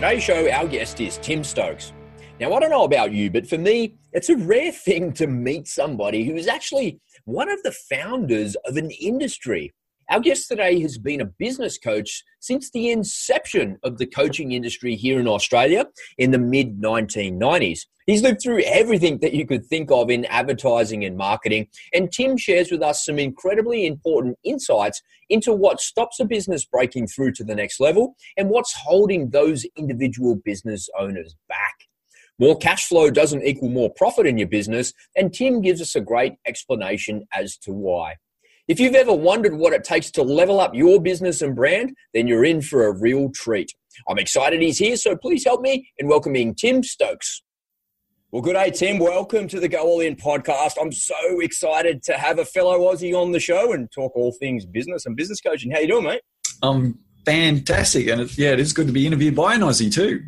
today's show, our guest is Tim Stokes. Now, I don't know about you, but for me, it's a rare thing to meet somebody who is actually one of the founders of an industry. Our guest today has been a business coach since the inception of the coaching industry here in Australia in the mid 1990s. He's lived through everything that you could think of in advertising and marketing, and Tim shares with us some incredibly important insights into what stops a business breaking through to the next level and what's holding those individual business owners back. More cash flow doesn't equal more profit in your business, and Tim gives us a great explanation as to why. If you've ever wondered what it takes to level up your business and brand, then you're in for a real treat. I'm excited he's here, so please help me in welcoming Tim Stokes. Well, good day, Tim. Welcome to the Go All In podcast. I'm so excited to have a fellow Aussie on the show and talk all things business and business coaching. How you doing, mate? I'm fantastic, and it's, yeah, it is good to be interviewed by an Aussie too.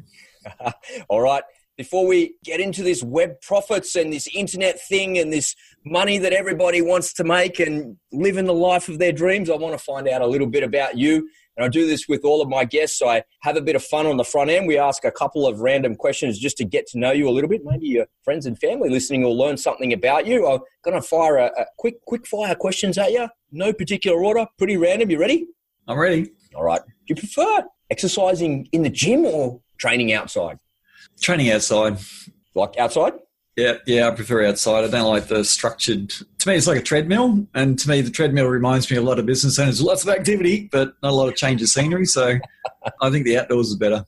all right before we get into this web profits and this internet thing and this money that everybody wants to make and living the life of their dreams, I want to find out a little bit about you. And I do this with all of my guests. I have a bit of fun on the front end. We ask a couple of random questions just to get to know you a little bit. Maybe your friends and family listening will learn something about you. I'm going to fire a, a quick, quick fire questions at you. No particular order. Pretty random. You ready? I'm ready. All right. Do you prefer exercising in the gym or training outside? Training outside. Like outside? Yeah, yeah, I prefer outside. I don't like the structured. To me, it's like a treadmill, and to me, the treadmill reminds me a lot of business owners. Lots of activity, but not a lot of change of scenery. So, I think the outdoors is better.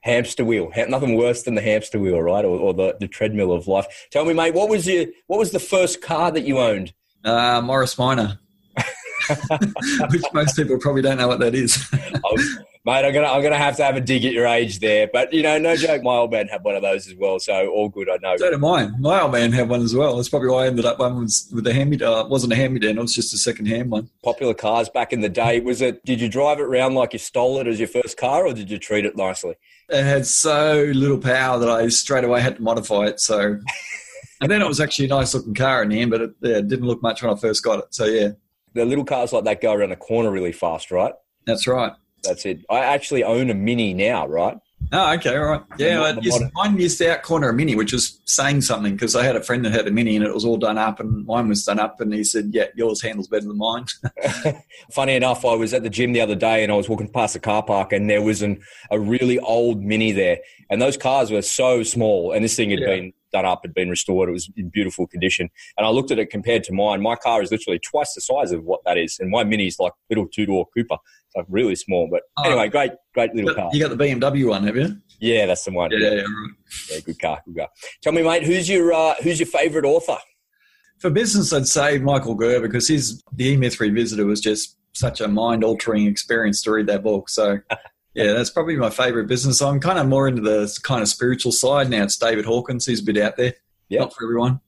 Hamster wheel, nothing worse than the hamster wheel, right, or, or the, the treadmill of life. Tell me, mate, what was your what was the first car that you owned? Uh, Morris Minor, which most people probably don't know what that is. mate, I'm gonna I'm gonna have to have a dig at your age there. But you know, no joke, my old man had one of those as well, so all good. I know. So did mine. My old man had one as well. That's probably why I ended up one was with a hand me down. It wasn't a hand me down. It was just a second hand one. Popular cars back in the day. Was it? Did you drive it around like you stole it as your first car, or did you treat it nicely? It had so little power that I straight away had to modify it. So. and then it was actually a nice looking car in the end, but it, yeah, it didn't look much when I first got it. So yeah, the little cars like that go around the corner really fast, right? That's right. That's it. I actually own a Mini now, right? Oh, okay, all right. Yeah, the, the used, mine used to out corner a Mini, which was saying something because I had a friend that had a Mini and it was all done up and mine was done up and he said, yeah, yours handles better than mine. Funny enough, I was at the gym the other day and I was walking past the car park and there was an, a really old Mini there and those cars were so small and this thing had yeah. been done up, had been restored. It was in beautiful condition. And I looked at it compared to mine. My car is literally twice the size of what that is. And my Mini is like little two door Cooper like really small. But oh. anyway, great, great little car. You got the BMW one, have you? Yeah, that's the one. Yeah, yeah, yeah, yeah good car, good car. Tell me, mate, who's your uh, who's your favourite author? For business, I'd say Michael Gerber because his The E Myth Revisited was just such a mind altering experience to read that book. So. Yeah, that's probably my favourite business. I'm kind of more into the kind of spiritual side now. It's David Hawkins. He's a bit out there. Yeah. Not for everyone.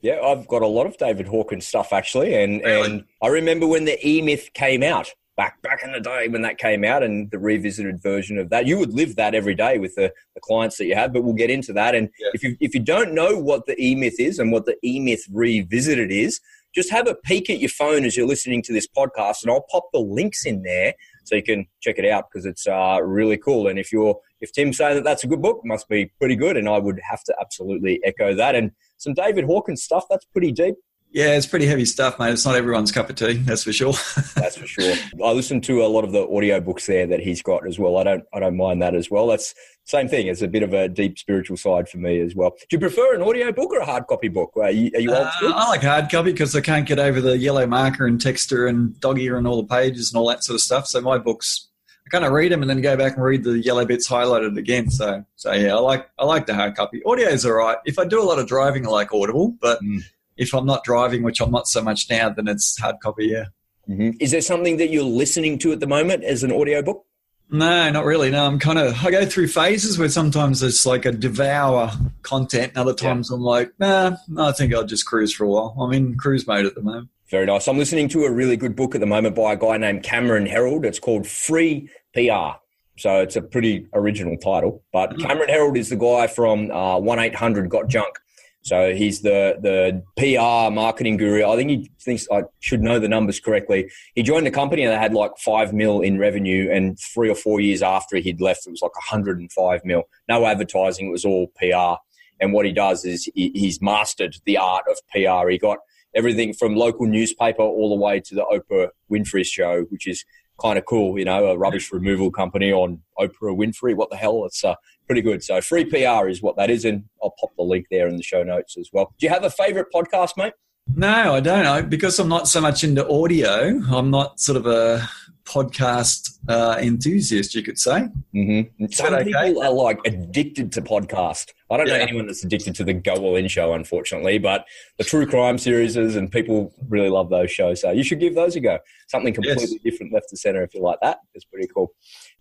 Yeah, I've got a lot of David Hawkins stuff actually, and really? and I remember when the E Myth came out back back in the day when that came out and the revisited version of that. You would live that every day with the, the clients that you have, but we'll get into that. And yeah. if you if you don't know what the E Myth is and what the E Myth revisited is, just have a peek at your phone as you're listening to this podcast, and I'll pop the links in there so you can check it out because it's uh, really cool. And if you're if Tim's saying that that's a good book, must be pretty good, and I would have to absolutely echo that. And some David Hawkins stuff that's pretty deep. Yeah, it's pretty heavy stuff, mate. It's not everyone's cup of tea, that's for sure. that's for sure. I listen to a lot of the audio books there that he's got as well. I don't, I don't mind that as well. That's same thing. It's a bit of a deep spiritual side for me as well. Do you prefer an audio book or a hard copy book? Are you, are you uh, I like hard copy because I can't get over the yellow marker and texture and dog ear and all the pages and all that sort of stuff. So my books, I kind of read them and then go back and read the yellow bits highlighted again. So, so yeah, I like, I like the hard copy. Audio is all right. If I do a lot of driving, I like Audible, but. Mm if I'm not driving, which I'm not so much now, then it's hard copy. Yeah. Mm-hmm. Is there something that you're listening to at the moment as an audiobook? No, not really. No, I'm kind of I go through phases where sometimes it's like a devour content, and other times yeah. I'm like, nah, I think I'll just cruise for a while. I'm in cruise mode at the moment. Very nice. I'm listening to a really good book at the moment by a guy named Cameron Herold. It's called Free PR. So it's a pretty original title. But mm. Cameron Herold is the guy from uh, 1 800 Got Junk. So he's the the PR marketing guru. I think he thinks I should know the numbers correctly. He joined the company and they had like five mil in revenue, and three or four years after he'd left, it was like 105 mil. No advertising; it was all PR. And what he does is he, he's mastered the art of PR. He got everything from local newspaper all the way to the Oprah Winfrey show, which is kind of cool, you know, a rubbish removal company on Oprah Winfrey. What the hell? It's uh, pretty good. So free PR is what that is, and I'll pop the link there in the show notes as well. Do you have a favourite podcast, mate? No, I don't know because I'm not so much into audio. I'm not sort of a podcast uh, enthusiast, you could say. Mm-hmm. Some okay? people are like addicted to podcast. I don't yeah. know anyone that's addicted to the Go All In show, unfortunately, but the true crime series and people really love those shows. So you should give those a go. Something completely yes. different left to center if you like that. It's pretty cool.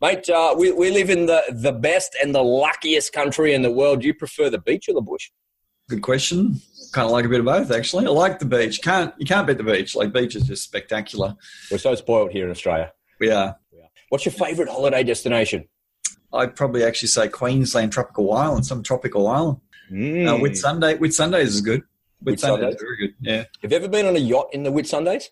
Mate, uh, we, we live in the, the best and the luckiest country in the world. Do you prefer the beach or the bush? Good question. Kind of like a bit of both, actually. I like the beach. Can't you can't beat the beach. Like beach is just spectacular. We're so spoiled here in Australia. We are. What's your favourite holiday destination? I'd probably actually say Queensland tropical island, some tropical island. Mm. Uh, Whitsunday, Whitsundays is good. Whitsundays is very good. Yeah. Have you ever been on a yacht in the Whitsundays?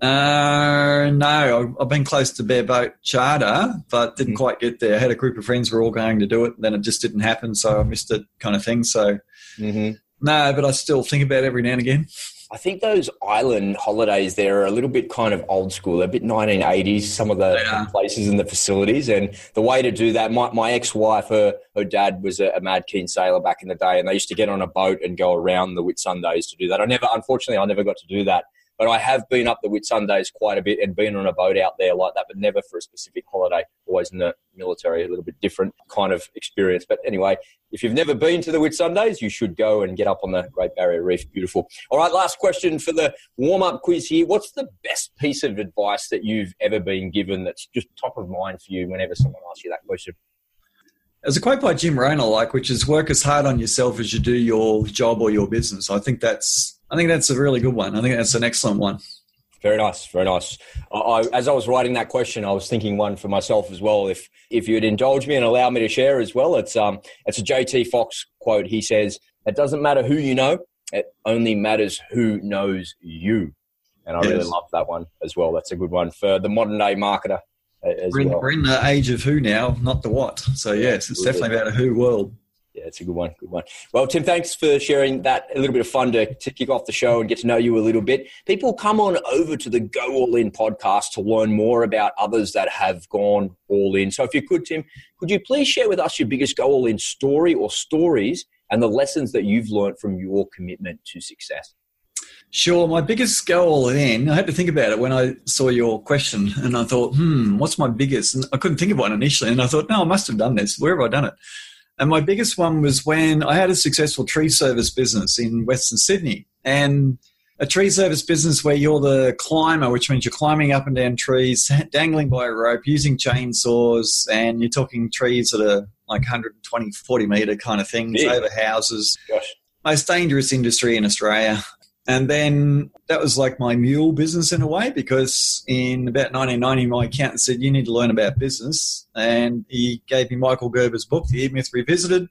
Uh, no, I've been close to bareboat charter, but didn't mm quite get there. I had a group of friends who were all going to do it, and then it just didn't happen, so I missed it, kind of thing. So, mm-hmm. no, but I still think about it every now and again. I think those island holidays there are a little bit kind of old school. They're a bit 1980s, some of the places and the facilities. And the way to do that, my, my ex wife, her, her dad was a, a, mad keen sailor back in the day, and they used to get on a boat and go around the Whitsundays to do that. I never, unfortunately, I never got to do that. But I have been up the Whitsundays quite a bit and been on a boat out there like that, but never for a specific holiday. Always in the military, a little bit different kind of experience. But anyway, if you've never been to the Whitsundays, you should go and get up on the Great Barrier Reef. Beautiful. All right, last question for the warm up quiz here. What's the best piece of advice that you've ever been given that's just top of mind for you whenever someone asks you that question? There's a quote by Jim I like, which is work as hard on yourself as you do your job or your business. I think that's I think that's a really good one. I think that's an excellent one. Very nice, very nice. I, I, as I was writing that question, I was thinking one for myself as well. If if you'd indulge me and allow me to share as well, it's um it's a JT Fox quote. He says, "It doesn't matter who you know; it only matters who knows you." And I yes. really love that one as well. That's a good one for the modern day marketer. We're in, well. we're in the age of who now, not the what. So yes, it's definitely about a who world yeah, it's a good one. Good one. Well, Tim, thanks for sharing that. A little bit of fun to, to kick off the show and get to know you a little bit. People come on over to the Go All In podcast to learn more about others that have gone all in. So, if you could, Tim, could you please share with us your biggest Go All In story or stories and the lessons that you've learned from your commitment to success? Sure. My biggest go all in, I had to think about it when I saw your question and I thought, hmm, what's my biggest? And I couldn't think of one initially. And I thought, no, I must have done this. Where have I done it? And my biggest one was when I had a successful tree service business in Western Sydney. And a tree service business where you're the climber, which means you're climbing up and down trees, dangling by a rope, using chainsaws, and you're talking trees that are like 120, 40 meter kind of things over houses. Gosh. Most dangerous industry in Australia. And then that was like my mule business in a way because in about 1990, my accountant said, You need to learn about business. And he gave me Michael Gerber's book, The E Myth Revisited.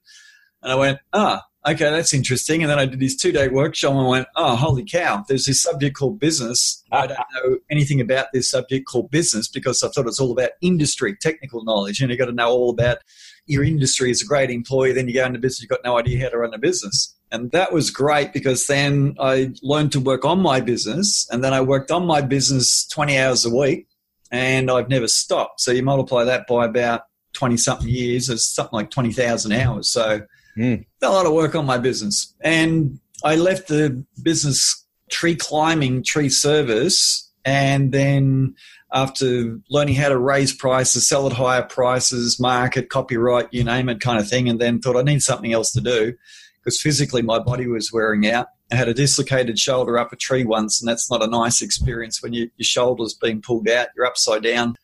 And I went, Ah, okay, that's interesting. And then I did this two day workshop and I went, Oh, holy cow, there's this subject called business. I don't know anything about this subject called business because I thought it's all about industry, technical knowledge. And you've got to know all about your industry as a great employee. Then you go into business, you've got no idea how to run a business. And that was great because then I learned to work on my business and then I worked on my business 20 hours a week and I've never stopped. So you multiply that by about 20 something years, it's something like 20,000 hours. So mm. a lot of work on my business. And I left the business tree climbing, tree service, and then after learning how to raise prices, sell at higher prices, market, copyright, you name it, kind of thing, and then thought I need something else to do because physically my body was wearing out. I had a dislocated shoulder up a tree once, and that's not a nice experience when you, your shoulder's being pulled out, you're upside down,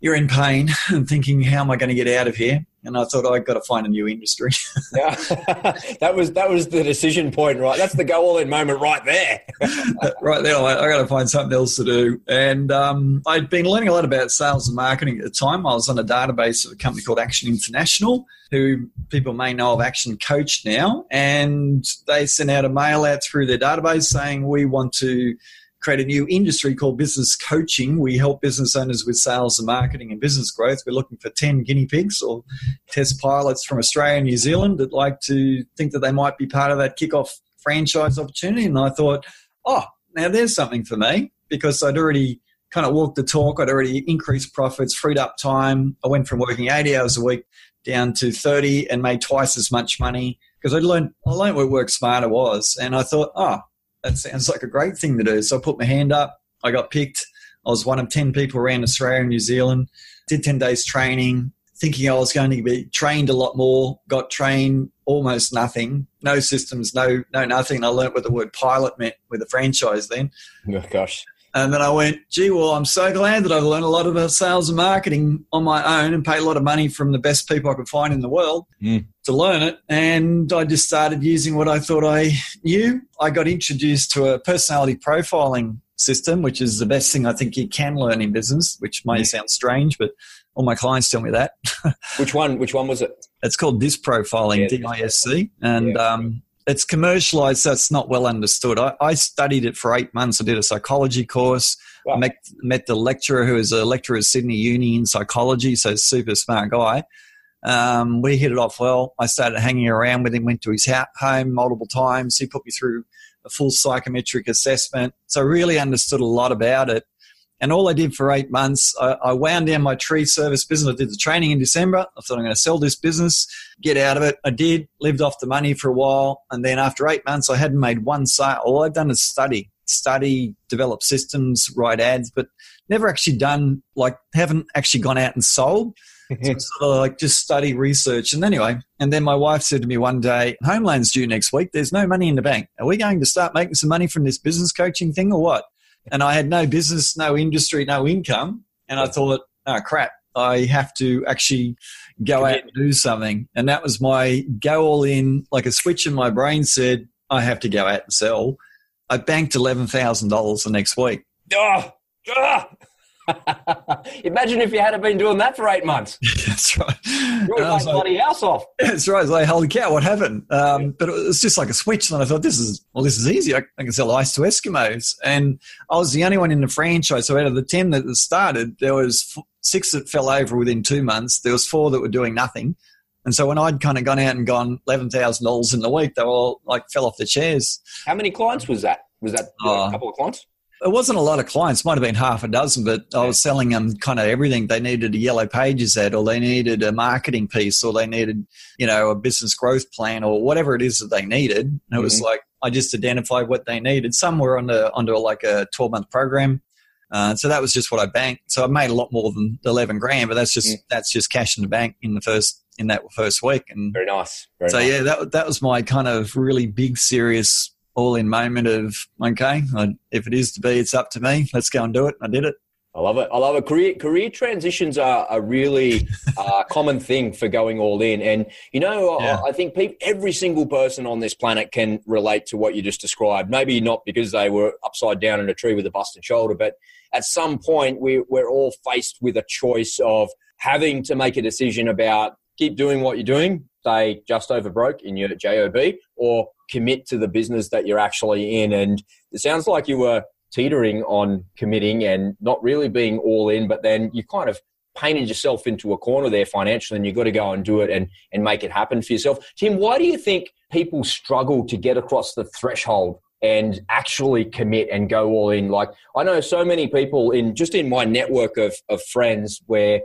you're in pain, and thinking, how am I going to get out of here? And I thought I've got to find a new industry. yeah, that was that was the decision point, right? That's the go all in moment right there. right there, I, I got to find something else to do. And um, I'd been learning a lot about sales and marketing at the time. I was on a database of a company called Action International, who people may know of Action Coach now, and they sent out a mail out through their database saying we want to create a new industry called business coaching. We help business owners with sales and marketing and business growth. We're looking for 10 guinea pigs or test pilots from Australia and New Zealand that like to think that they might be part of that kickoff franchise opportunity. And I thought, oh, now there's something for me because I'd already kind of walked the talk. I'd already increased profits, freed up time. I went from working 80 hours a week down to 30 and made twice as much money because I learned, I learned what work smarter was. And I thought, oh, that sounds like a great thing to do. So I put my hand up. I got picked. I was one of 10 people around Australia and New Zealand. Did 10 days training, thinking I was going to be trained a lot more. Got trained almost nothing. No systems, no no nothing. I learned what the word pilot meant with a franchise then. Oh, gosh. And then I went, gee, well, I'm so glad that I've learned a lot of sales and marketing on my own and paid a lot of money from the best people I could find in the world mm. To learn it. And I just started using what I thought I knew. I got introduced to a personality profiling system, which is the best thing I think you can learn in business, which may sound strange, but all my clients tell me that. which one? Which one was it? It's called DISC profiling, D I S C, and yeah. um, it's commercialized, so it's not well understood. I, I, studied it for eight months. I did a psychology course. Wow. I met, met, the lecturer who is a lecturer at Sydney Uni in psychology, so super smart guy. Um, we hit it off well. I started hanging around with him, went to his home multiple times. He put me through a full psychometric assessment. So I really understood a lot about it. And all I did for eight months, I, I, wound down my tree service business. I did the training in December. I thought I'm going to sell this business, get out of it. I did, lived off the money for a while. And then after eight months, I hadn't made one sale. All I'd done is study, study, develop systems, write ads, but never actually done, like, haven't actually gone out and sold. So sort of like just study research. And anyway, and then my wife said to me one day, Home loan's due next week. There's no money in the bank. Are we going to start making some money from this business coaching thing or what? and I had no business, no industry, no income. And I thought, oh crap, I have to actually go out and do something. And that was my go all in, like a switch in my brain said, I have to go out and sell. I banked $11,000 the next week. Oh, oh. Imagine if you hadn't been doing that for eight months. that's right. You would have bloody house off. That's right. It's like, holy cow, what happened? Um, yeah. But it was just like a switch. And I thought, this is, well, this is easy. I, I, can sell ice to Eskimos. And I was the only one in the franchise. So out of the 10 that started, there was six that fell over within two months. There was four that were doing nothing. And so when I'd kind of gone out and gone $11,000 in the week, they all like fell off the chairs. How many clients was that? Was that uh, a couple of clients? It wasn't a lot of clients, might have been half a dozen, but I was selling them kind of everything. They needed a yellow pages ad, or they needed a marketing piece, or they needed, you know, a business growth plan, or whatever it is that they needed. And it mm-hmm. was like I just identified what they needed. Some were under under like a twelve month program, uh, so that was just what I banked. So I made a lot more than eleven grand, but that's just mm. that's just cash in the bank in the first in that first week. And very nice. Very so nice. yeah, that that was my kind of really big serious all in moment of okay, I, if it is to be, it's up to me. Let's go and do it. I did it. I love it. I love it. Career career transitions are a really uh, common thing for going all in, and you know, yeah. I think people, every single person on this planet can relate to what you just described. Maybe not because they were upside down in a tree with a busted shoulder, but at some point, we, we're all faced with a choice of having to make a decision about keep doing what you're doing, say just over broke in your job, or commit to the business that you're actually in. And it sounds like you were teetering on committing and not really being all in, but then you kind of painted yourself into a corner there financially and you've got to go and do it and, and make it happen for yourself. Tim, why do you think people struggle to get across the threshold and actually commit and go all in? Like I know so many people in just in my network of, of friends where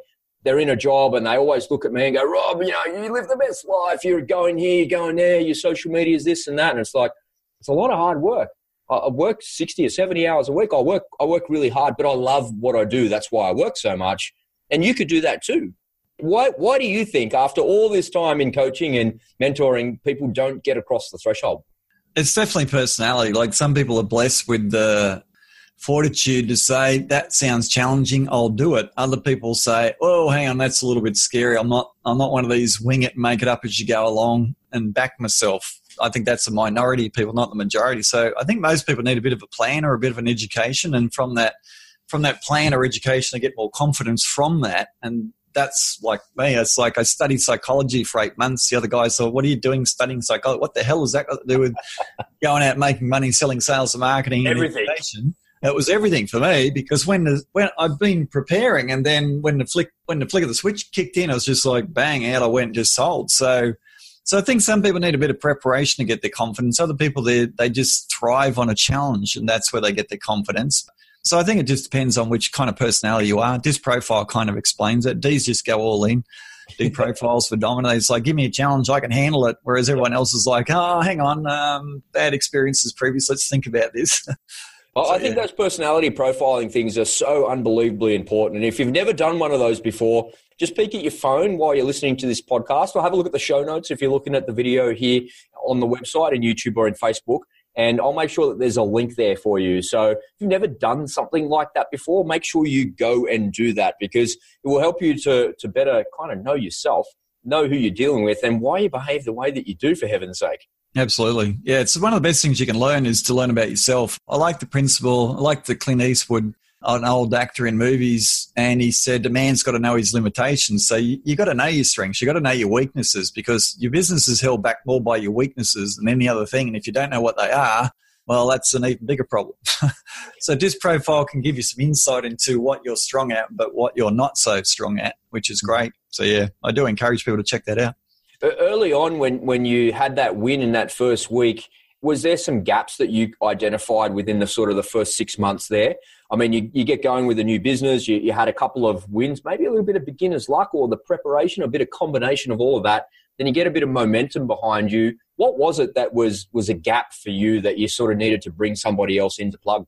they're in a job and they always look at me and go, Rob, you know, you live the best life. You're going here, you're going there, your social media is this and that. And it's like, it's a lot of hard work. I work 60 or 70 hours a week. I work, I work really hard, but I love what I do. That's why I work so much. And you could do that too. Why, why do you think after all this time in coaching and mentoring, people don't get across the threshold? It's definitely personality. Like some people are blessed with the fortitude to say that sounds challenging i'll do it other people say oh hang on that's a little bit scary i'm not i'm not one of these wing it make it up as you go along and back myself i think that's a minority of people not the majority so i think most people need a bit of a plan or a bit of an education and from that from that plan or education, I get more confidence from that. And that's like me. It's like I studied psychology for eight months. The other guy said, "What are you doing studying psychology? What the hell has that got to do with going out making money, selling, sales, and marketing, everything?" And it was everything for me because when the, when I've been preparing, and then when the flick when the flick of the switch kicked in, I was just like, bang out! I went and just sold. So. So I think some people need a bit of preparation to get their confidence. Other people they they just thrive on a challenge, and that's where they get their confidence. So I think it just depends on which kind of personality you are. DISC profile kind of explains it. D's just go all in. Do profiles for dominate. It's like, give me a challenge, I can handle it. Whereas everyone else is like, oh, hang on, um, bad experiences previous. Let's think about this. So, I think yeah. those personality profiling things are so unbelievably important. And if you've never done one of those before, just peek at your phone while you're listening to this podcast or have a look at the show notes if you're looking at the video here on the website in YouTube or in Facebook and I'll make sure that there's a link there for you. So if you've never done something like that before, make sure you go and do that because it will help you to, to better kind of know yourself, know who you're dealing with, and why you behave the way that you do, for heaven's sake. Absolutely. Yeah, it's one of the best things you can learn is to learn about yourself. I like the principle, I like the Clint Eastwood an old actor in movies, and he said a man's got to know his limitations. So you, you got to know your strengths, you got to know your weaknesses, because your business is held back more by your weaknesses than any other thing. And if you don't know what they are, well, that's an even bigger problem. so DISC profile can give you some insight into what you're strong at, but what you're not so strong at, which is mm-hmm. great. So yeah, I do encourage people to check that out. Early on, when when you had that win in that first week, was there some gaps that you identified within the sort of the first six months there? I mean, you, you get going with a new business, you, you had a couple of wins, maybe a little bit of beginner's luck or the preparation, a bit of combination of all of that. Then you get a bit of momentum behind you. What was it that was was a gap for you that you sort of needed to bring somebody else in to plug?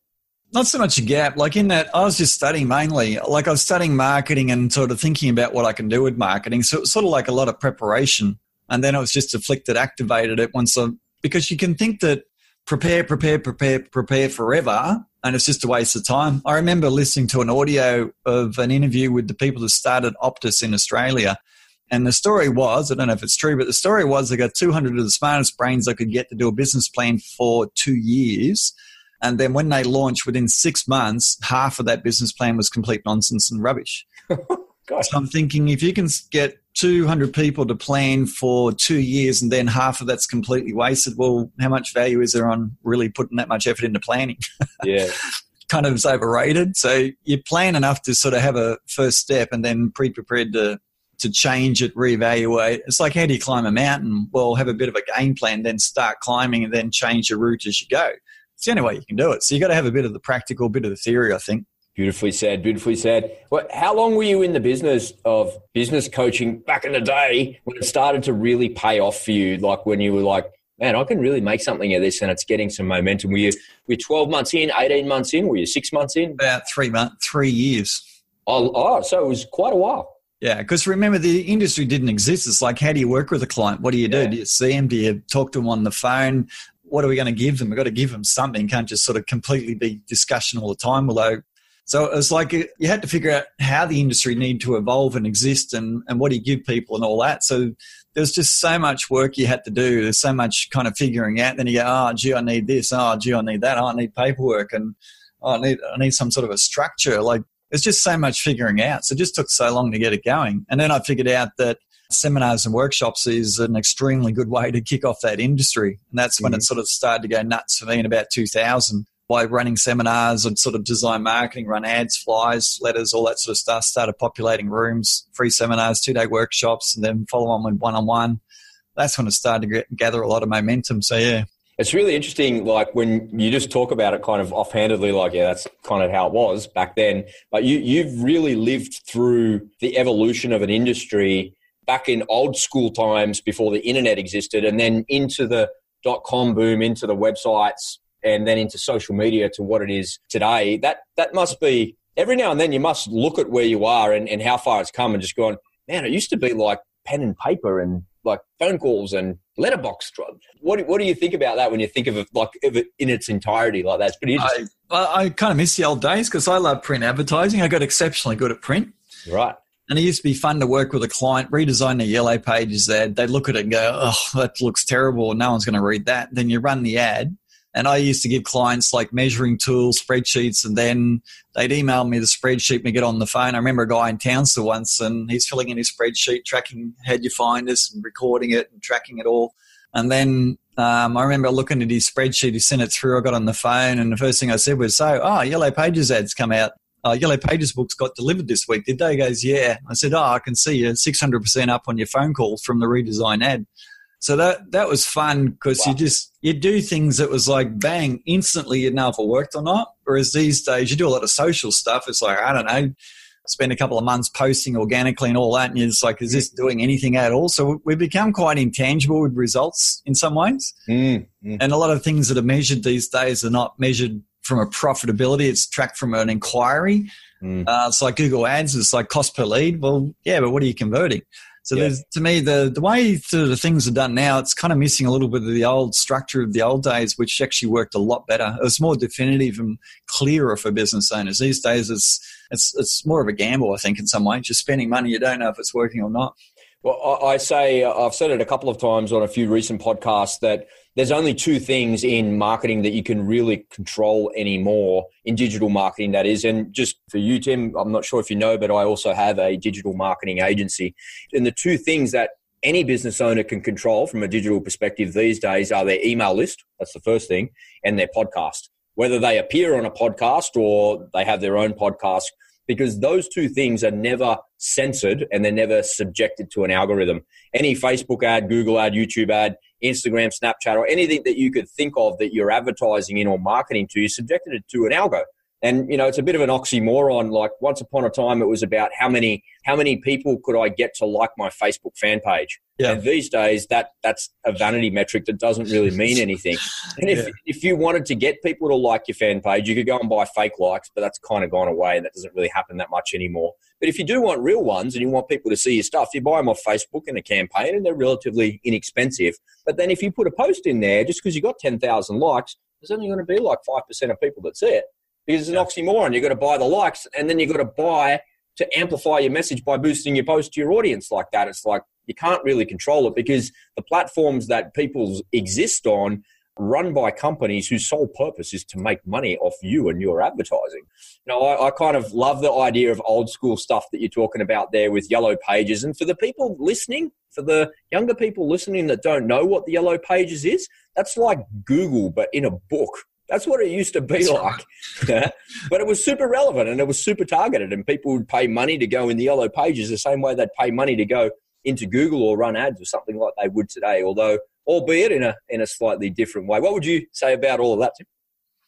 Not so much a gap, like in that I was just studying mainly, like I was studying marketing and sort of thinking about what I can do with marketing. So it was sort of like a lot of preparation. And then it was just a flick that activated it once I, because you can think that prepare, prepare, prepare, prepare forever and it's just a waste of time. I remember listening to an audio of an interview with the people that started Optus in Australia. And the story was, I don't know if it's true, but the story was they got 200 of the smartest brains they could get to do a business plan for two years. And then when they launched within six months, half of that business plan was complete nonsense and rubbish. so I'm thinking if you can get 200 people to plan for two years and then half of that's completely wasted, well, how much value is there on really putting that much effort into planning? Yeah. kind of is overrated. So you plan enough to sort of have a first step and then pre prepared to to change it, reevaluate. It's like how do you climb a mountain? Well, have a bit of a game plan, then start climbing and then change your route as you go. It's the only way you can do it. So you got to have a bit of the practical, bit of the theory, I think. Beautifully said. Beautifully said. Well, how long were you in the business of business coaching back in the day when it started to really pay off for you? Like when you were like, man, I can really make something of this, and it's getting some momentum. Were you were you twelve months in, eighteen months in? Were you six months in? About three months, three years. Oh, oh, so it was quite a while. Yeah, because remember the industry didn't exist. It's like, how do you work with a client? What do you do? Yeah. Do you see them? Do you talk to them on the phone? What are we going to give them? We've got to give them something. Can't just sort of completely be discussion all the time. Although so it was like you had to figure out how the industry need to evolve and exist and, and what do you give people and all that. So there's just so much work you had to do. There's so much kind of figuring out. Then you go, oh, gee, I need this. Oh, gee, I need that. Oh, I need paperwork and oh, I need, I need some sort of a structure. Like it's just so much figuring out. So it just took so long to get it going. And then I figured out that seminars and workshops is an extremely good way to kick off that industry. And that's when mm-hmm. it sort of started to go nuts for me in about 2000 by running seminars and sort of design marketing, run ads, flyers, letters, all that sort of stuff. Started populating rooms, free seminars, two day workshops, and then follow on with one on one. That's when it started to gather a lot of momentum. So, yeah. It's really interesting, like when you just talk about it kind of offhandedly, like, yeah, that's kind of how it was back then. But you, you've really lived through the evolution of an industry back in old school times before the internet existed and then into the dot com boom, into the websites, and then into social media to what it is today, that that must be every now and then you must look at where you are and, and how far it's come and just gone, man, it used to be like pen and paper and like phone calls and letterbox drug. What, what do you think about that when you think of it like of it in its entirety like that? It's pretty interesting. I, I kind of miss the old days because I love print advertising. I got exceptionally good at print. Right. And it used to be fun to work with a client, redesign their yellow pages. They'd, they'd look at it and go, oh, that looks terrible. No one's going to read that. Then you run the ad. And I used to give clients like measuring tools, spreadsheets, and then they'd email me the spreadsheet and get on the phone. I remember a guy in Townsville once and he's filling in his spreadsheet, tracking how'd you find us and recording it and tracking it all. And then um, I remember looking at his spreadsheet, he sent it through, I got on the phone, and the first thing I said was, So, oh, Yellow Pages ads come out uh, Yellow Pages books got delivered this week, did they? He goes, yeah. I said, oh, I can see you're 600% up on your phone calls from the redesign ad. So that that was fun because wow. you just you do things that was like bang instantly you'd know if it worked or not. Whereas these days you do a lot of social stuff. It's like I don't know, spend a couple of months posting organically and all that, and you're just like, is this doing anything at all? So we become quite intangible with results in some ways, mm, mm. and a lot of things that are measured these days are not measured from a profitability. It's tracked from an inquiry. Mm. Uh, it's like Google Ads. It's like cost per lead. Well, yeah, but what are you converting? So yeah. to me, the the way the things are done now, it's kind of missing a little bit of the old structure of the old days, which actually worked a lot better. It was more definitive and clearer for business owners. These days, it's it's it's more of a gamble, I think, in some ways. You're spending money, you don't know if it's working or not. Well, I say I've said it a couple of times on a few recent podcasts that there's only two things in marketing that you can really control anymore in digital marketing that is and just for you tim i'm not sure if you know but i also have a digital marketing agency and the two things that any business owner can control from a digital perspective these days are their email list that's the first thing and their podcast whether they appear on a podcast or they have their own podcast because those two things are never censored and they're never subjected to an algorithm. Any Facebook ad, Google ad, YouTube ad, Instagram, Snapchat, or anything that you could think of that you're advertising in or marketing to, you subjected it to an algo. And you know, it's a bit of an oxymoron. Like once upon a time, it was about how many how many people could I get to like my Facebook fan page. Yeah. And these days, that that's a vanity metric that doesn't really mean anything. And if yeah. if you wanted to get people to like your fan page, you could go and buy fake likes, but that's kind of gone away, and that doesn't really happen that much anymore. But if you do want real ones and you want people to see your stuff, you buy them off Facebook in a campaign, and they're relatively inexpensive. But then if you put a post in there, just because you got ten thousand likes, there's only going to be like five percent of people that see it because it's an oxymoron. You've got to buy the likes and then you've got to buy to amplify your message by boosting your post to your audience like that. It's like you can't really control it because the platforms that people exist on run by companies whose sole purpose is to make money off you and your advertising. Know, I, I, kind of love the idea of old school stuff that you're talking about there with yellow pages. And for the people listening, for the younger people listening that don't know what the yellow pages is, that's like Google, but in a book. That's what it used to be That's like. Right. but it was super relevant and it was super targeted, and people would pay money to go in the yellow pages the same way they'd pay money to go into Google or run ads or something like they would today, although albeit in a in a slightly different way. What would you say about all of that, Tim?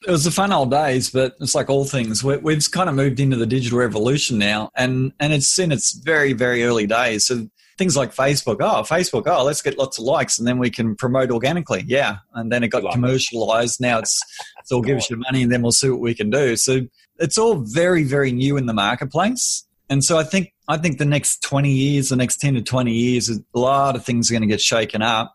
It was the fun old days, but it's like all things. we have kind of moved into the digital revolution now, and and it's in its very very early days. So things like Facebook. Oh, Facebook. Oh, let's get lots of likes, and then we can promote organically. Yeah, and then it got commercialized. Now it's it's all give us your money, and then we'll see what we can do. So it's all very very new in the marketplace, and so I think I think the next twenty years, the next ten to twenty years, a lot of things are going to get shaken up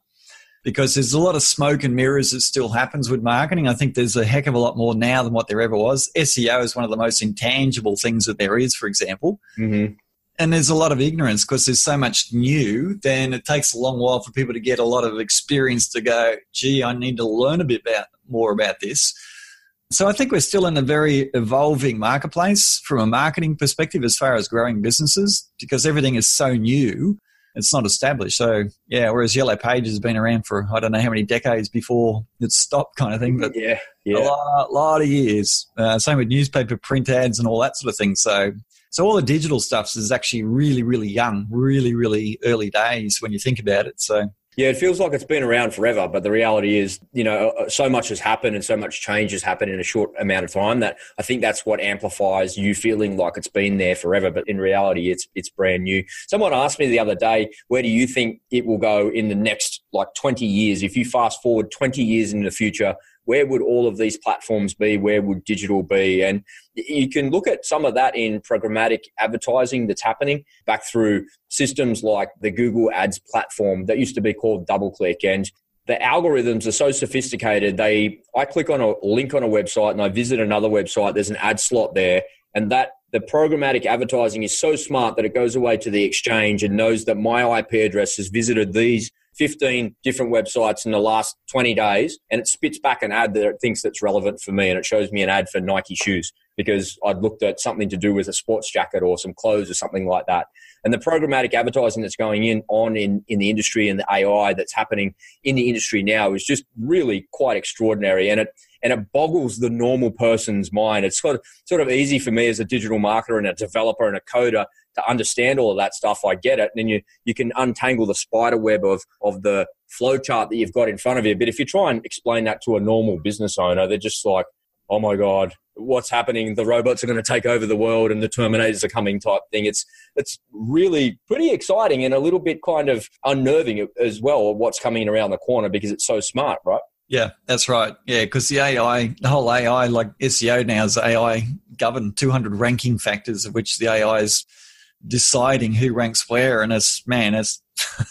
because there's a lot of smoke and mirrors that still happens with marketing. I think there's a heck of a lot more now than what there ever was. SEO is one of the most intangible things that there is, for example. Mm-hmm and there's a lot of ignorance because there's so much new then it takes a long while for people to get a lot of experience to go gee i need to learn a bit about more about this. So i think we're still in a very evolving marketplace from a marketing perspective as far as growing businesses because everything is so new it's not established. So yeah whereas yellow pages has been around for i don't know how many decades before it stopped kind of thing but yeah, yeah. a lot, lot of years. Uh, same with newspaper print ads and all that sort of thing. So so all the digital stuff is actually really, really young, really, really early days when you think about it. So yeah, it feels like it's been around forever, but the reality is, you know, uh, so much has happened and so much change has happened in a short amount of time that I think that's what amplifies you feeling like it's been there forever. But in reality, it's it's brand new. Someone asked me the other day, where do you think it will go in the next like 20 years? If you fast forward 20 years in the future, where would all of these platforms be? Where would digital be? And you can look at some of that in programmatic advertising that's happening back through systems like the Google Ads platform that used to be called DoubleClick. And the algorithms are so sophisticated. They, I click on a link on a website and I visit another website. There's an ad slot there, and that the programmatic advertising is so smart that it goes away to the exchange and knows that my IP address has visited these 15 different websites in the last 20 days and it spits back an ad that it thinks that's relevant for me and it shows me an ad for Nike shoes because I'd looked at something to do with a sports jacket or some clothes or something like that. And the programmatic advertising that's going in on in, in the industry and the AI that's happening in the industry now is just really quite extraordinary. And it and it boggles the normal person's mind. It's sort of sort of easy for me as a digital marketer and a developer and a coder to understand all of that stuff. I get it. And then you you can untangle the spider web of of the flow chart that you've got in front of you. But if you try and explain that to a normal business owner, they're just like, oh my god what's happening the robots are going to take over the world and the terminators are coming type thing it's it's really pretty exciting and a little bit kind of unnerving as well what's coming around the corner because it's so smart right yeah that's right yeah because the ai the whole ai like seo now is ai governed 200 ranking factors of which the ai is deciding who ranks where and it's man it's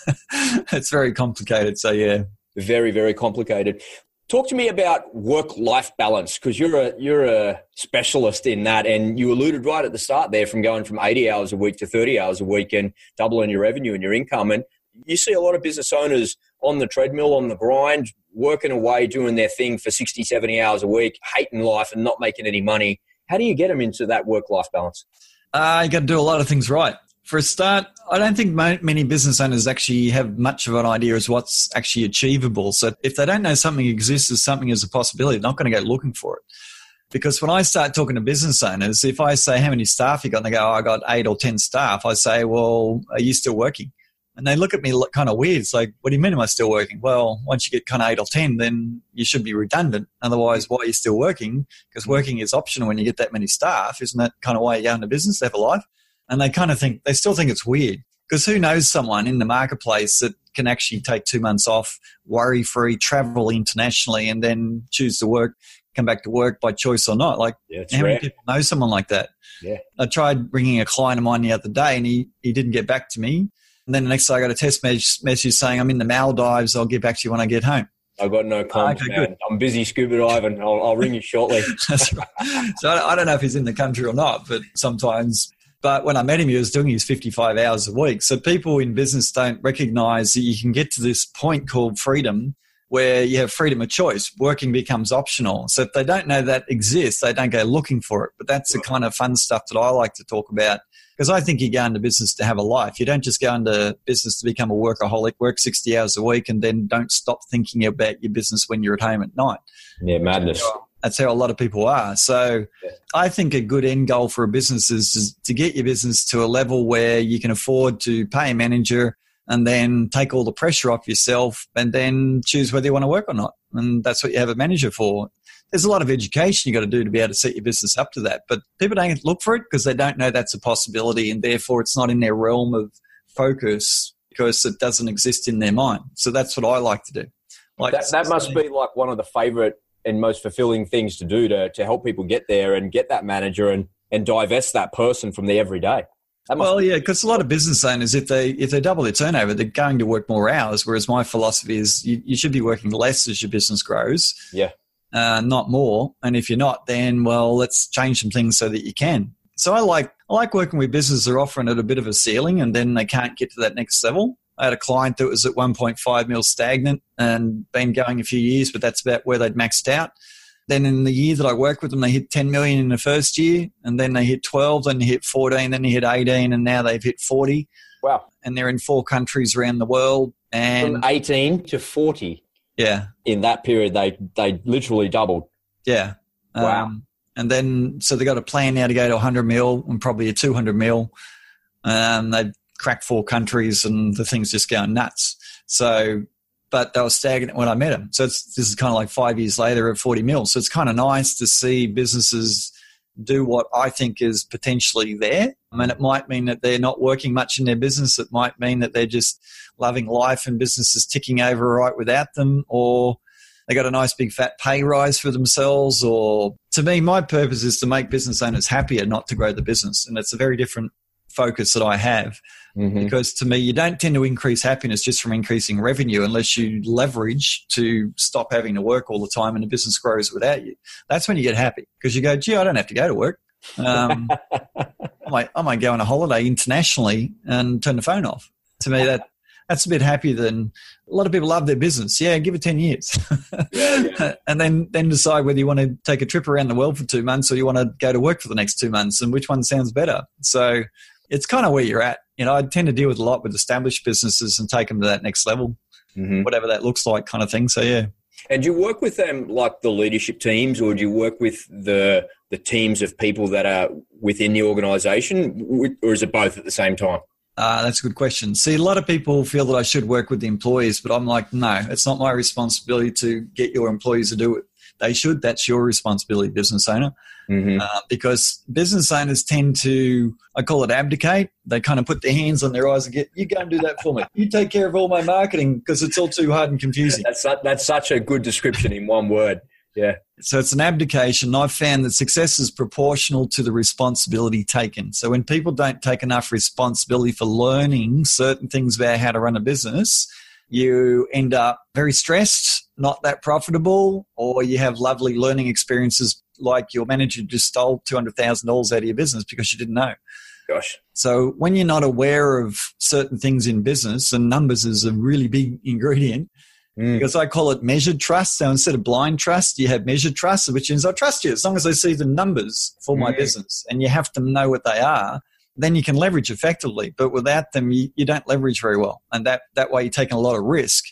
it's very complicated so yeah very very complicated Talk to me about work-life balance because you're a you're a specialist in that, and you alluded right at the start there from going from 80 hours a week to 30 hours a week and doubling your revenue and your income. And you see a lot of business owners on the treadmill, on the grind, working away, doing their thing for 60, 70 hours a week, hating life and not making any money. How do you get them into that work-life balance? Uh, you got to do a lot of things right for a start, I don't think many business owners actually have much of an idea as what's actually achievable. So if they don't know something exists as something as a possibility, they're not going to go looking for it. Because when I start talking to business owners, if I say how many staff you got, and they go, oh, I got eight or ten staff, I say, well, are you still working? And they look at me kind of weird. It's like, what do you mean am I still working? Well, once you get kind of eight or 10, then you should be redundant. Otherwise, why are you still working? Because working is optional when you get that many staff. Isn't that kind of why you're go into business to have a life? and they kind of think they still think it's weird because who knows someone in the marketplace that can actually take two months off, worry free, travel internationally, and then choose to work, come back to work by choice or not. Like, yeah, how many people know someone like that? Yeah. I tried bringing a client of mine the other day, and he he didn't get back to me. And then the next day, I got a text message saying, "I'm in the Maldives. I'll get back to you when I get home." I've got no ah, comment. Okay, good. I'm busy scuba diving. I'll, I'll ring you shortly. That's right. So I don't know if he's in the country or not, but sometimes but when I met him, he was doing his 55 hours a week. So people in business don't recognize that you can get to this point called freedom where you have freedom of choice. Working becomes optional. So if they don't know that exists, they don't go looking for it. But that's the kind of fun stuff that I like to talk about because I think you go into business to have a life. You don't just go into business to become a workaholic, work 60 hours a week, and then don't stop thinking about your business when you're at home at night. Yeah, madness that's how a lot of people are. So yeah. I think a good end goal for a business is to get your business to a level where you can afford to pay a manager and then take all the pressure off yourself and then choose whether you want to work or not. And that's what you have a manager for. There's a lot of education you got to do to be able to set your business up to that. But people don't look for it because they don't know that's a possibility and therefore it's not in their realm of focus because it doesn't exist in their mind. So that's what I like to do. Like that, that must be like one of the favorite and most fulfilling things to do to, to help people get there and get that manager and, and divest that person from the everyday. Well, yeah, because a lot of business owners, if they if they double their turnover, they're going to work more hours. Whereas my philosophy is you, you should be working less as your business grows, yeah, uh, not more. And if you're not, then well, let's change some things so that you can. So I like I like working with businesses that are offering at a bit of a ceiling, and then they can't get to that next level. I had a client that was at 1.5 mil stagnant and been going a few years, but that's about where they'd maxed out. Then in the year that I worked with them, they hit 10 million in the first year, and then they hit 12, then they hit 14, then they hit 18, and now they've hit 40. Wow! And they're in four countries around the world. And from 18 to 40. Yeah. In that period, they they literally doubled. Yeah. Wow. Um, and then so they got a plan now to go to 100 mil and probably a 200 mil. Um, they've cracked four countries and the thing's just going nuts. So, but they were stagnant when I met them. So this is kind of like five years later at 40 mil. So it's kind of nice to see businesses do what I think is potentially there. I mean, it might mean that they're not working much in their business. It might mean that they're just loving life and business is ticking over right without them, or they got a nice big fat pay rise for themselves. Or to me, my purpose is to make business owners happier, not to grow the business. And it's a very different focus that I have. Mm-hmm. Because to me, you don't tend to increase happiness just from increasing revenue unless you leverage to stop having to work all the time and the business grows without you. That's when you get happy because you go, gee, I don't have to go to work. Um, I, might, I might go on a holiday internationally and turn the phone off. To me, that that's a bit happier than a lot of people love their business. Yeah, give it 10 years. yeah, yeah. and then, then decide whether you want to take a trip around the world for two months or you want to go to work for the next two months and which one sounds better. So it's kind of where you're at. You know, I tend to deal with a lot with established businesses and take them to that next level, mm-hmm. whatever that looks like, kind of thing. So, yeah. And do you work with them like the leadership teams, or do you work with the the teams of people that are within the organisation, or is it both at the same time? Uh, that's a good question. See, a lot of people feel that I should work with the employees, but I'm like, no, it's not my responsibility to get your employees to do it. They should. That's your responsibility, business owner. Mm-hmm. Uh, because business owners tend to, I call it abdicate. They kind of put their hands on their eyes and get, you go and do that for me. You take care of all my marketing because it's all too hard and confusing. That's, that's such a good description in one word. Yeah. So it's an abdication. I've found that success is proportional to the responsibility taken. So when people don't take enough responsibility for learning certain things about how to run a business, you end up very stressed, not that profitable, or you have lovely learning experiences like your manager just stole $200,000 out of your business because you didn't know. Gosh. So when you're not aware of certain things in business, and numbers is a really big ingredient, Mm. Because I call it measured trust. So instead of blind trust, you have measured trust, which means I trust you as long as I see the numbers for my mm. business. And you have to know what they are. Then you can leverage effectively. But without them, you, you don't leverage very well. And that, that way you're taking a lot of risk.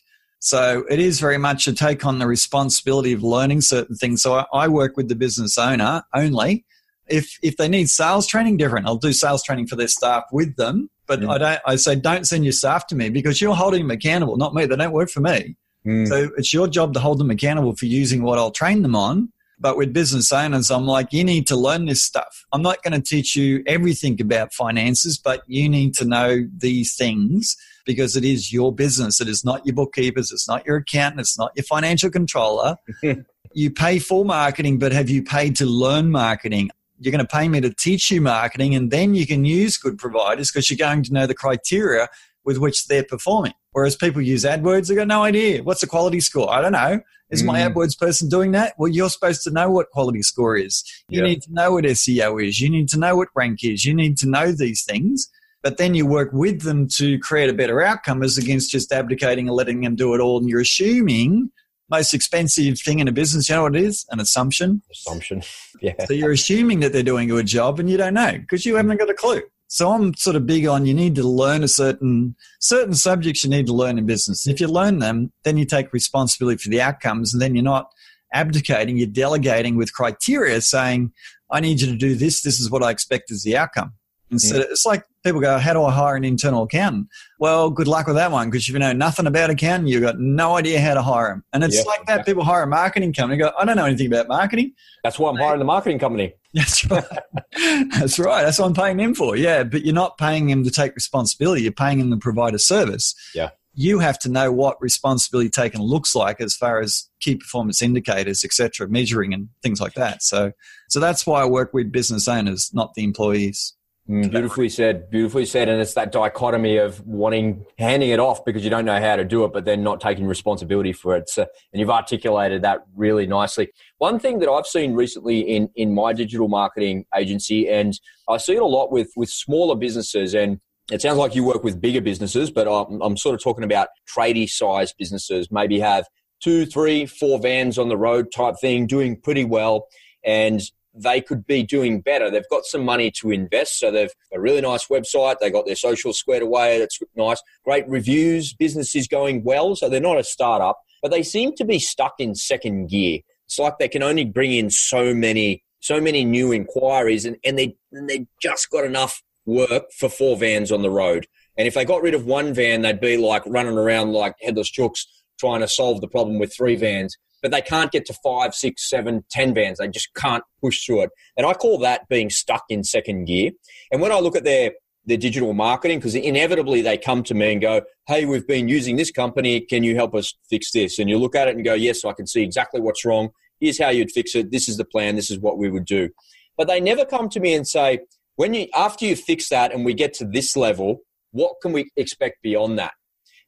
So it is very much a take on the responsibility of learning certain things. So I, I work with the business owner only. If, if they need sales training, different. I'll do sales training for their staff with them. But I don't. I say don't send your staff to me because you're holding them accountable, not me. They don't work for me. Mm. So it's your job to hold them accountable for using what I'll train them on. But with business owners, I'm like, you need to learn this stuff. I'm not going to teach you everything about finances, but you need to know these things because it is your business. It is not your bookkeepers. It's not your accountant. It's not your financial controller. you pay for marketing, but have you paid to learn marketing? You're going to pay me to teach you marketing, and then you can use good providers because you're going to know the criteria with which they're performing. Whereas people use AdWords, they've got no idea. What's the quality score? I don't know. Is mm. my AdWords person doing that? Well, you're supposed to know what quality score is. You need to know what SEO is. You need to know what rank is. You need to know these things. But then you work with them to create a better outcome as against just abdicating and letting them do it all. And you're assuming most expensive thing in a business, you know what it is? An assumption. Assumption. Yeah. So you're assuming that they're doing a good job and you don't know because you haven't got a clue. So I'm sort of big on you need to learn a certain certain subjects you need to learn in business. If you learn them, then you take responsibility for the outcomes, and then you're not abdicating. You're delegating with criteria, saying, "I need you to do this. This is what I expect as the outcome." Instead, yeah. Mm. it's like people go, "How do I hire an internal accountant?" Well, good luck with that one because if you know nothing about accounting, you've got no idea how to hire them. And it's yeah, like that. People hire a marketing company. Go, "I don't know anything about marketing." That's why I'm hiring the marketing company. That's right. That's right. That's what I'm paying them for. Yeah, but you're not paying them to take responsibility. You're paying them to provide a service. Yeah. You have to know what responsibility taken looks like as far as key performance indicators, etc., measuring and things like that. So, so that's why I work with business owners, not the employees. Mm, beautifully said. Beautifully said. And it's that dichotomy of wanting, handing it off because you don't know how to do it, but then not taking responsibility for it. So, and you've articulated that really nicely. One thing that I've seen recently in, in my digital marketing agency, and I see it a lot with, with smaller businesses, and it sounds like you work with bigger businesses, but I'm, I'm sort of talking about tradie size businesses, maybe have two, three, four vans on the road type thing, doing pretty well. And they could be doing better. They've got some money to invest, so they've a really nice website. They got their social squared away. That's nice. Great reviews. Business is going well, so they're not a startup, but they seem to be stuck in second gear. It's like they can only bring in so many, so many new inquiries, and, and they and they just got enough work for four vans on the road. And if they got rid of one van, they'd be like running around like headless chooks trying to solve the problem with three vans but they can't get to five, six, seven, ten bands. They just can't push through it. And I call that being stuck in second gear. And when I look at their their digital marketing because inevitably they come to me and go, Hey, we've been using this company. Can you help us fix this? And you look at it and go, Yes, I can see exactly what's wrong. Here's how you'd fix it. This is the plan. This is what we would do. But they never come to me and say, when you after you fix that and we get to this level, what can we expect beyond that?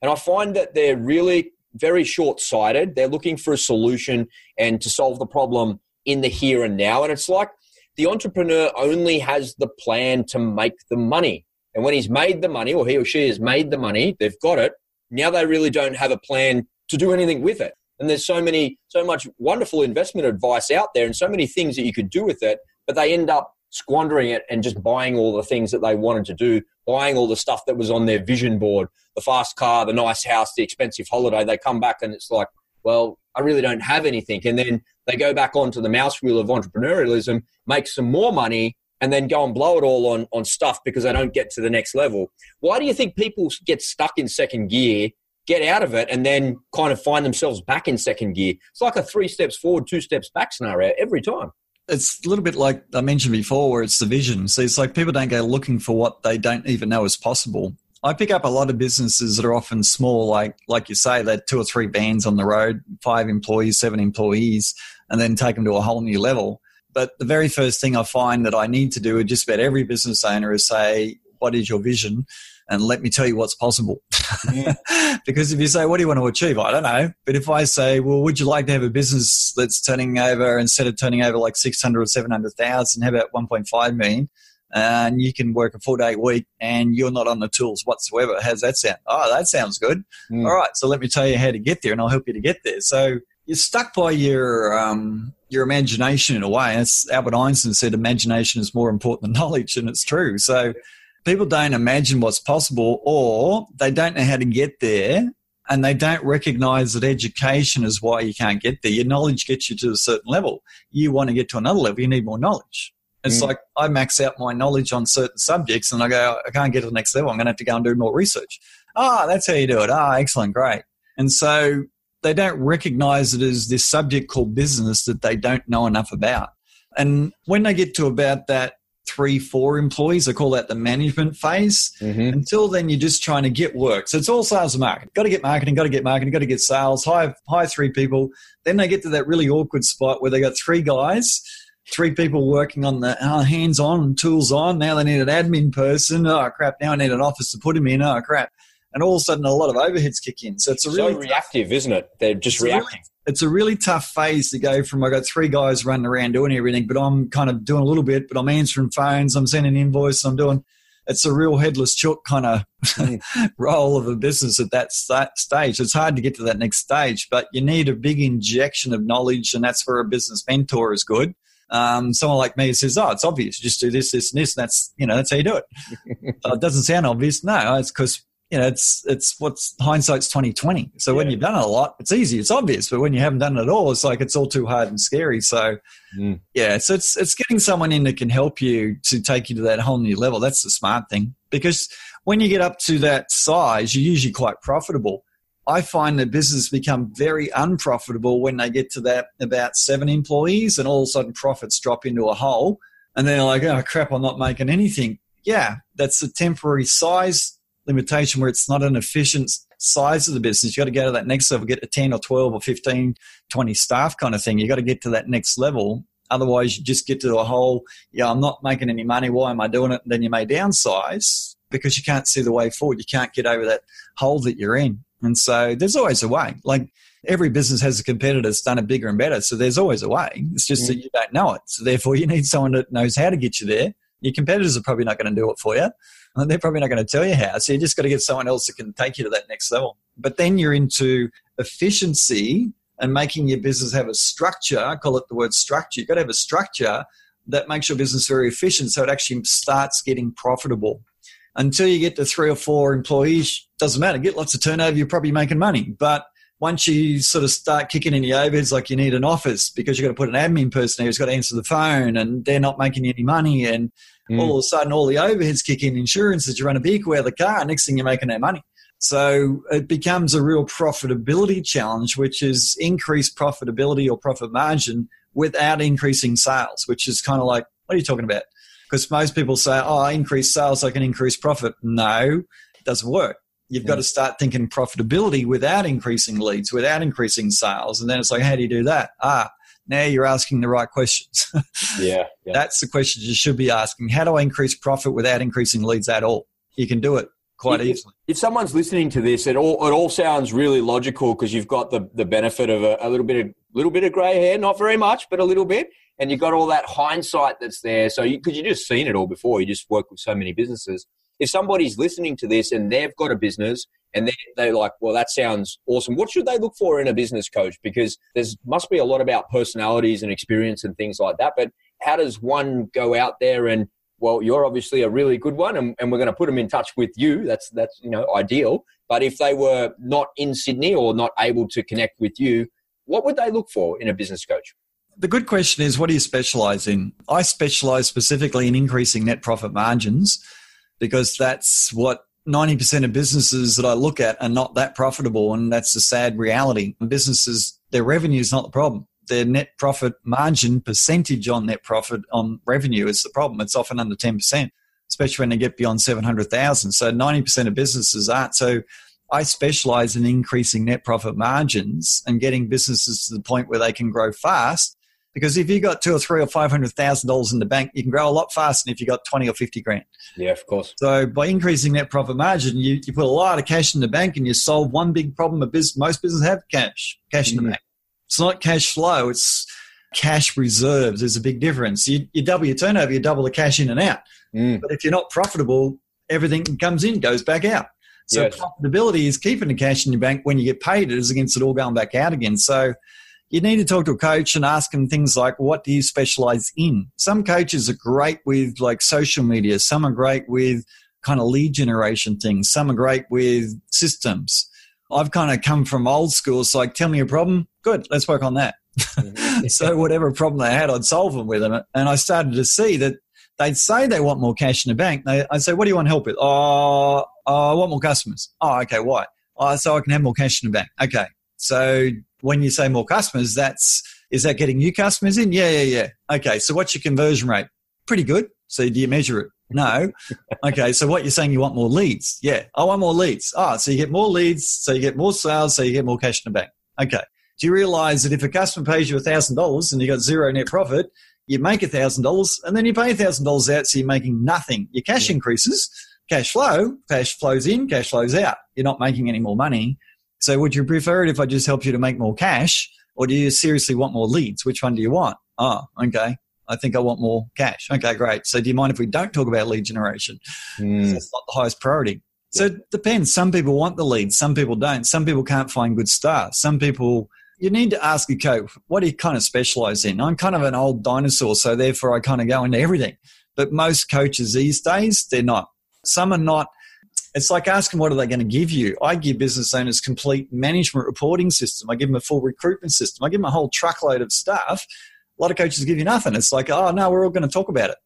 And I find that they're really very short sighted. They're looking for a solution and to solve the problem in the here and now. And it's like the entrepreneur only has the plan to make the money. And when he's made the money, or he or she has made the money, they've got it. Now they really don't have a plan to do anything with it. And there's so many, so much wonderful investment advice out there and so many things that you could do with it, but they end up squandering it and just buying all the things that they wanted to do, buying all the stuff that was on their vision board, the fast car, the nice house, the expensive holiday. They come back and it's like, well, I really don't have anything. And then they go back onto the mouse wheel of entrepreneurialism, make some more money, and then go and blow it all on, on stuff because they don't get to the next level. Why do you think people get stuck in second gear, get out of it, and then kind of find themselves back in second gear? It's like a three steps forward, two steps back scenario every time. It's a little bit like I mentioned before, where it's the vision. So it's like people don't go looking for what they don't even know is possible. I pick up a lot of businesses that are often small, like like you say, they're two or three bands on the road, five employees, seven employees, and then take them to a whole new level. But the very first thing I find that I need to do with just about every business owner is say, what is your vision? And let me tell you what's possible. Yeah. because if you say, what do you want to achieve? I don't know. But if I say, well, would you like to have a business that's turning over, instead of turning over like 600 or 700,000, how about 1.5 million? and you can work a four day week and you're not on the tools whatsoever. How's that sound? Oh, that sounds good. Mm. All right. So let me tell you how to get there and I'll help you to get there. So you're stuck by your, um, your imagination in a way. It's Albert Einstein said imagination is more important than knowledge and it's true. So people don't imagine what's possible or they don't know how to get there and they don't recognize that education is why you can't get there. Your knowledge gets you to a certain level. You want to get to another level, you need more knowledge. It's mm. like I max out my knowledge on certain subjects and I go, I can't get to the next level. I'm going to have to go and do more research. Ah, that's how you do it. Ah, excellent, great. And so they don't recognize it as this subject called business that they don't know enough about. And when they get to about that three, four employees, I call that the management phase. Mm-hmm. Until then, you're just trying to get work. So it's all sales and marketing. Got to get marketing, got to get marketing, got to get sales, hire, hire three people. Then they get to that really awkward spot where they got three guys three people working on the oh, hands on, tools on. Now they need an admin person. Oh crap! Now I need an office to put him in. Oh crap! And all of a sudden, a lot of overheads kick in. So it's a really so reactive, tough, isn't it? They're just it's reacting. Really, it's a really tough phase to go from. I got three guys running around doing everything, but I'm kind of doing a little bit. But I'm answering phones. I'm sending invoices. I'm doing. It's a real headless chook kind of role of a business at that st- stage. It's hard to get to that next stage, but you need a big injection of knowledge, and that's where a business mentor is good um, someone like me says, "Oh, it's obvious. You just do this, this, and this, and that's you know that's how you do it." it doesn't sound obvious. No, it's because you know it's it's what's hindsight's twenty twenty. So yeah. when you've done it a lot, it's easy, it's obvious. But when you haven't done it at all, it's like it's all too hard and scary. So mm. yeah, so it's it's getting someone in that can help you to take you to that whole new level. That's the smart thing because when you get up to that size, you're usually quite profitable I find that businesses become very unprofitable when they get to that about seven employees and all of a sudden profits drop into a hole. And they're like, oh crap, I'm not making anything. Yeah, that's a temporary size limitation where it's not an efficient size of the business. You got to go to that next level, get to 10 or 12 or 15, 20 staff kind of thing. You got to get to that next level. Otherwise, you just get to a whole, yeah, I'm not making any money. Why am I doing it? And then you may downsize because you can't see the way forward. You can't get over that hole that you're in. And so there's always a way. Like every business has a competitor that's done it bigger and better. So there's always a way. It's just mm. that you don't know it. So therefore, you need someone that knows how to get you there. Your competitors are probably not going to do it for you. They're probably not going to tell you how. So you just got to get someone else that can take you to that next level. But then you're into efficiency and making your business have a structure. I call it the word structure. You've got to have a structure that makes your business very efficient so it actually starts getting profitable until you get to three or four employees, doesn't matter. Get lots of turnover, you're probably making money. But once you sort of start kicking in the overheads, like you need an office because you've got to put an admin person there who's got to answer the phone and they're not making any money. And mm. all of a sudden, all the overheads kick in insurance that you run a vehicle out of the car. Next thing you're making that money. So it becomes a real profitability challenge, which is increased profitability or profit margin without increasing sales, which is kind of like, what are you talking about? Because most people say, oh, I increase sales, I can increase profit. No, it doesn't work. You've got to start thinking profitability without increasing leads, without increasing sales. And then it's like, how do you do that? Ah, now you're asking the right questions. yeah, yeah. That's the question you should be asking. How do I increase profit without increasing leads at all? You can do it quite if, easily. If someone's listening to this, it all it all sounds really logical because you've got the, the benefit of a, a, little bit of little bit of grey hair, not very much, but a little bit, and you've got all that hindsight that's there. So because you, you just seen it all before, you just work with so many businesses. If somebody's listening to this and they've got a business and they, they're like, well, that sounds awesome. What should they look for in a business coach? Because there's must be a lot about personalities and experience and things like that. But how does one go out there and well, you're obviously a really good one, and, and we're going to put them in touch with you. That's that's you know ideal. But if they were not in Sydney or not able to connect with you, what would they look for in a business coach? The good question is, what do you specialize in? I specialize specifically in increasing net profit margins because that's what 90% of businesses that I look at are not that profitable, and that's a sad reality. Businesses, their revenue is not the problem their net profit margin percentage on net profit on revenue is the problem. It's often under 10%, especially when they get beyond 700,000. So 90% of businesses aren't. So I specialize in increasing net profit margins and getting businesses to the point where they can grow fast. Because if you got two or three or five hundred thousand dollars in the bank, you can grow a lot faster than if you got twenty or fifty grand. Yeah, of course. So by increasing that profit margin, you, you put a lot of cash in the bank and you solve one big problem a business most businesses have cash, cash mm-hmm. in the mm. bank. It's not cash flow, it's cash reserves. There's a big difference. You, you double your turnover, you double the cash in and out. Mm. But if you're not profitable, everything comes in, goes back out. So yes. profitability is keeping the cash in your bank when you get paid it is against it all going back out again. So you need to talk to a coach and ask them things like, what do you specialize in? Some coaches are great with like social media. Some are great with kind of lead generation things. Some are great with systems. I've kind of come from old school. So like, tell me a problem. Good, let's work on that. So whatever problem they had, I'd solve them with them. And I started to see that they'd say they want more cash in the bank. They, I'd say, what do you want help with? Oh, oh, I want more customers. Oh, okay, why? Oh, so I can have more cash in the bank. Okay. So when you say more customers, that's, is that getting new customers in? Yeah, yeah, yeah. Okay. So what's your conversion rate? Pretty good. So do you measure it? No. Okay, so what you're saying you want more leads? Yeah, I want more leads. Ah, so you get more leads, so you get more sales, so you get more cash in the bank. Okay. Do you realize that if a customer pays you thousand dollars and you got zero net profit, you make thousand dollars and then you pay thousand dollars out, so you're making nothing. Your cash yeah. increases, cash flow, cash flows in, cash flows out. You're not making any more money. So would you prefer it if I just help you to make more cash, or do you seriously want more leads? Which one do you want? Oh, okay. I think I want more cash. Okay, great. So do you mind if we don't talk about lead generation? Mm. That's not the highest priority. So it depends. Some people want the lead, some people don't. Some people can't find good staff. Some people, you need to ask a coach, what do you kind of specialize in? I'm kind of an old dinosaur, so therefore I kind of go into everything. But most coaches these days, they're not. Some are not. It's like asking what are they going to give you? I give business owners complete management reporting system. I give them a full recruitment system. I give them a whole truckload of stuff a lot of coaches give you nothing. It's like, oh no, we're all going to talk about it.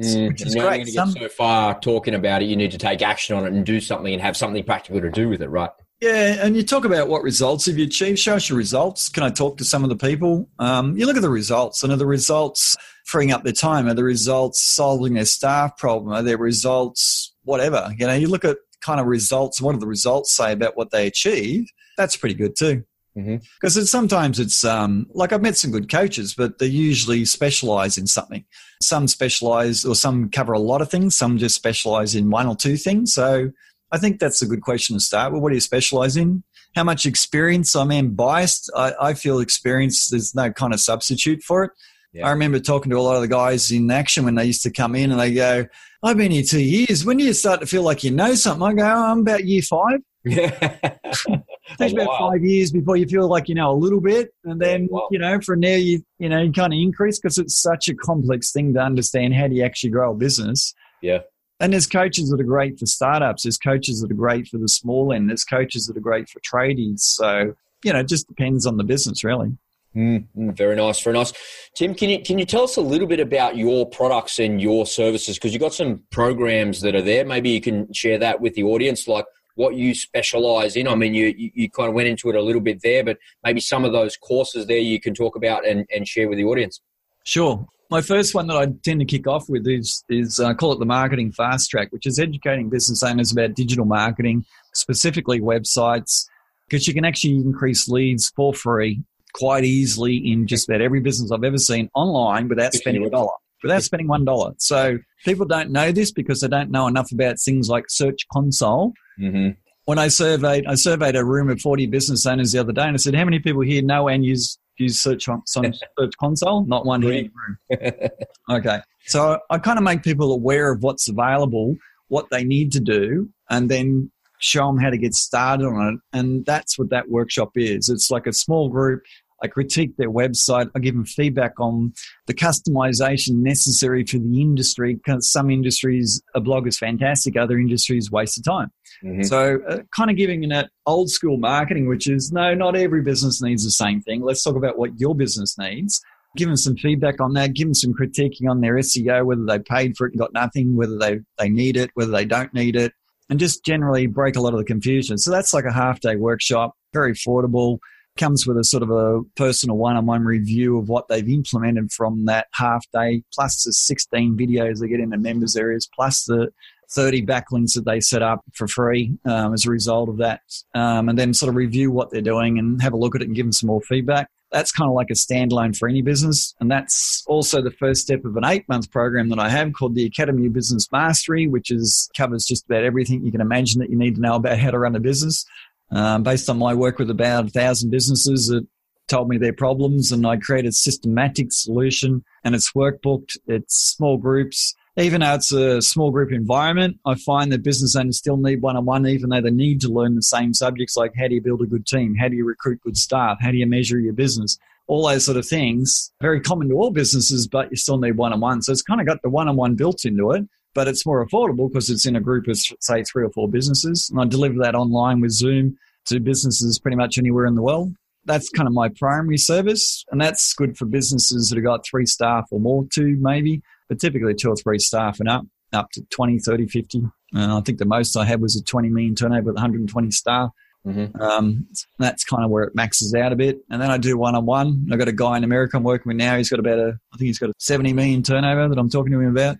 Mm, which is great. Some, get so far talking about it, you need to take action on it and do something and have something practical to do with it, right? Yeah, and you talk about what results have you achieved. Show us your results. Can I talk to some of the people? Um, you look at the results, and are the results freeing up their time? Are the results solving their staff problem? Are their results whatever? You know, you look at kind of results. What do the results say about what they achieve? That's pretty good too. Because mm-hmm. sometimes it's um, like I've met some good coaches, but they usually specialize in something. Some specialize or some cover a lot of things, some just specialize in one or two things. So I think that's a good question to start with. What do you specialize in? How much experience? I mean, biased. I, I feel experience, there's no kind of substitute for it. Yeah. I remember talking to a lot of the guys in action when they used to come in and they go, I've been here two years. When do you start to feel like you know something? I go, oh, I'm about year five. Yeah. takes oh, about five years before you feel like you know a little bit, and then wow. you know from there you you know you kind of increase because it's such a complex thing to understand. How do you actually grow a business? Yeah. And there's coaches that are great for startups. There's coaches that are great for the small end. There's coaches that are great for tradies. So you know, it just depends on the business, really. Mm, mm, very nice, very nice. Tim, can you can you tell us a little bit about your products and your services? Because you've got some programs that are there. Maybe you can share that with the audience. Like, what you specialize in. I mean, you, you, kind of went into it a little bit there, but maybe some of those courses there you can talk about and, and share with the audience. Sure. my first one that I tend to kick off with is is uh, call it the marketing fast track, which is educating business owners about digital marketing, specifically websites, because you can actually increase leads for free quite easily in just about every business I've ever seen online without spending a dollar. Without spending one dollar. So people don't know this because they don't know enough about things like Search Console. Mm-hmm. When I surveyed, I surveyed a room of forty business owners the other day, and I said, "How many people here know and use use Search, Search Console?" Not one here. okay, so I kind of make people aware of what's available, what they need to do, and then show them how to get started on it. And that's what that workshop is. It's like a small group I critique their website. I give them feedback on the customization necessary for the industry. Because some industries, a blog is fantastic. Other industries, waste of time. Mm-hmm. So, uh, kind of giving that old school marketing, which is no, not every business needs the same thing. Let's talk about what your business needs. Give them some feedback on that. Give them some critiquing on their SEO, whether they paid for it and got nothing, whether they, they need it, whether they don't need it, and just generally break a lot of the confusion. So that's like a half day workshop, very affordable comes with a sort of a personal one-on-one review of what they've implemented from that half day, plus the 16 videos they get in the members areas, plus the 30 backlinks that they set up for free um, as a result of that, um, and then sort of review what they're doing and have a look at it and give them some more feedback. That's kind of like a standalone for any business. And that's also the first step of an eight month program that I have called the Academy of Business Mastery, which is covers just about everything you can imagine that you need to know about how to run a business um, based on my work with about a thousand businesses that told me their problems, and I created a systematic solution. And it's workbooked, it's small groups. Even though it's a small group environment, I find that business owners still need one on one, even though they need to learn the same subjects like how do you build a good team? How do you recruit good staff? How do you measure your business? All those sort of things, very common to all businesses, but you still need one on one. So it's kind of got the one on one built into it but it's more affordable because it's in a group of, say, three or four businesses. And I deliver that online with Zoom to businesses pretty much anywhere in the world. That's kind of my primary service. And that's good for businesses that have got three staff or more, two maybe, but typically two or three staff and up, up to 20, 30, 50. Uh, I think the most I had was a 20 million turnover with 120 staff. Mm-hmm. Um, that's kind of where it maxes out a bit. And then I do one on one. I've got a guy in America I'm working with now. He's got about a, I think he's got a 70 million turnover that I'm talking to him about.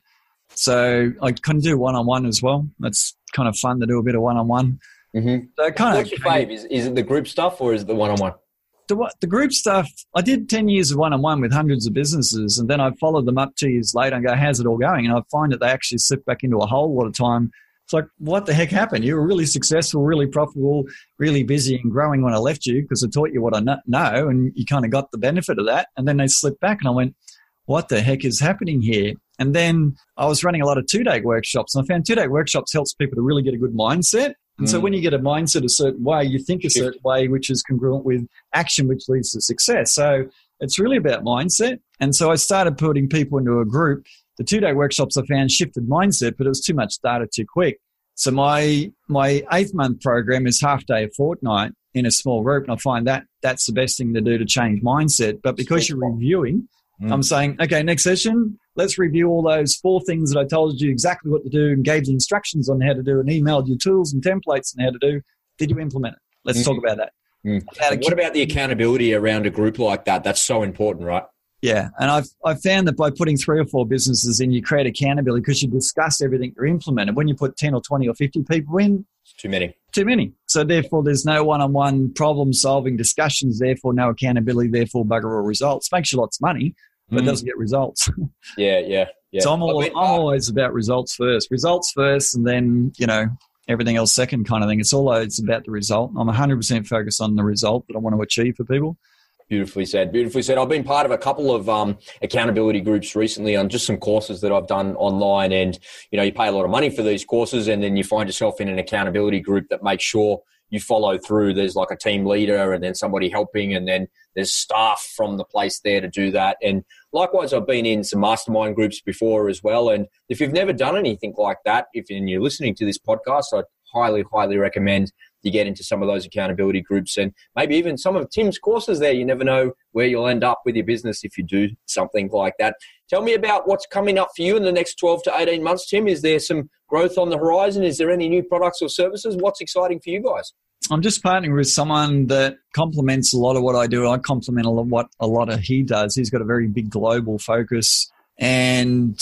So I can do one on one as well. That's kind of fun to do a bit of one on one. So kind What's of. your fave? Is, is it the group stuff or is it the one on one? The, the group stuff, I did 10 years of one on one with hundreds of businesses, and then I followed them up two years later and go, How's it all going? And I find that they actually slip back into a hole a lot of time. It's like, what the heck happened? You were really successful, really profitable, really busy and growing when I left you because I taught you what I know, and you kind of got the benefit of that. And then they slipped back, and I went, what the heck is happening here? And then I was running a lot of two day workshops, and I found two day workshops helps people to really get a good mindset. And mm. so when you get a mindset a certain way, you think a certain way, which is congruent with action, which leads to success. So it's really about mindset. And so I started putting people into a group. The two day workshops I found shifted mindset, but it was too much data too quick. So my my eighth month program is half day a fortnight in a small group, and I find that that's the best thing to do to change mindset. But because you're reviewing, Mm. I'm saying, okay, next session, let's review all those four things that I told you exactly what to do and gave the instructions on how to do and emailed you tools and templates and how to do. Did you implement it? Let's mm. talk about that. Mm. About what about the accountability around a group like that? That's so important, right? Yeah, and I've I've found that by putting three or four businesses in, you create accountability because you discuss everything you implement. It. When you put ten or twenty or fifty people in, it's too many. Too many. So therefore, there's no one-on-one problem-solving discussions. Therefore, no accountability. Therefore, bugger all results. Makes you lots of money, but mm. doesn't get results. yeah, yeah, yeah. So I'm, all, I'm always about results first. Results first, and then you know everything else second kind of thing. It's all it's about the result. I'm 100% focused on the result that I want to achieve for people. Beautifully said. Beautifully said. I've been part of a couple of um, accountability groups recently on just some courses that I've done online, and you know, you pay a lot of money for these courses, and then you find yourself in an accountability group that makes sure you follow through. There's like a team leader, and then somebody helping, and then there's staff from the place there to do that. And likewise, I've been in some mastermind groups before as well. And if you've never done anything like that, if you're listening to this podcast, I highly, highly recommend you get into some of those accountability groups and maybe even some of Tim's courses there. You never know where you'll end up with your business if you do something like that. Tell me about what's coming up for you in the next 12 to 18 months, Tim. Is there some growth on the horizon? Is there any new products or services? What's exciting for you guys? I'm just partnering with someone that complements a lot of what I do. I complement a lot what a lot of he does. He's got a very big global focus and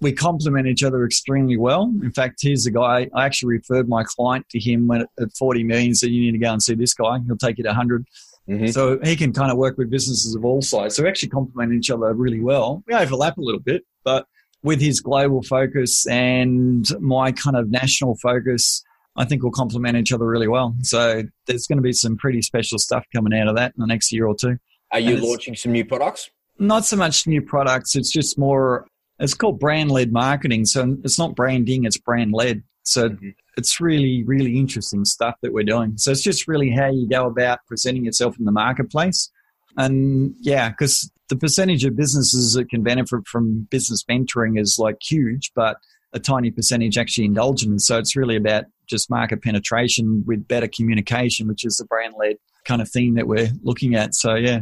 we complement each other extremely well. In fact, here's the guy. I actually referred my client to him when at 40 million. Said you need to go and see this guy. He'll take you to 100. Mm-hmm. So he can kind of work with businesses of all sizes. So we actually complement each other really well. We overlap a little bit, but with his global focus and my kind of national focus, I think we'll complement each other really well. So there's going to be some pretty special stuff coming out of that in the next year or two. Are you launching some new products? Not so much new products. It's just more it's called brand led marketing. So it's not branding, it's brand led. So mm-hmm. it's really, really interesting stuff that we're doing. So it's just really how you go about presenting yourself in the marketplace. And yeah, because the percentage of businesses that can benefit from business mentoring is like huge, but a tiny percentage actually indulge in. So it's really about just market penetration with better communication, which is the brand led kind of theme that we're looking at. So yeah,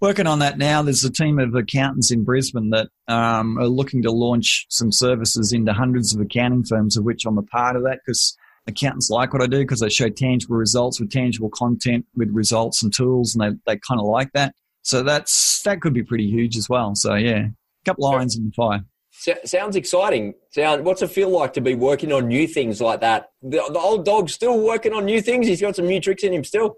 working on that now. There's a team of accountants in Brisbane that um, are looking to launch some services into hundreds of accounting firms, of which I'm a part of that because accountants like what I do because they show tangible results with tangible content with results and tools, and they, they kind of like that. So that's that could be pretty huge as well. So yeah, a couple lines in the fire. Sounds exciting. Sound, what's it feel like to be working on new things like that? The, the old dog's still working on new things. He's got some new tricks in him still.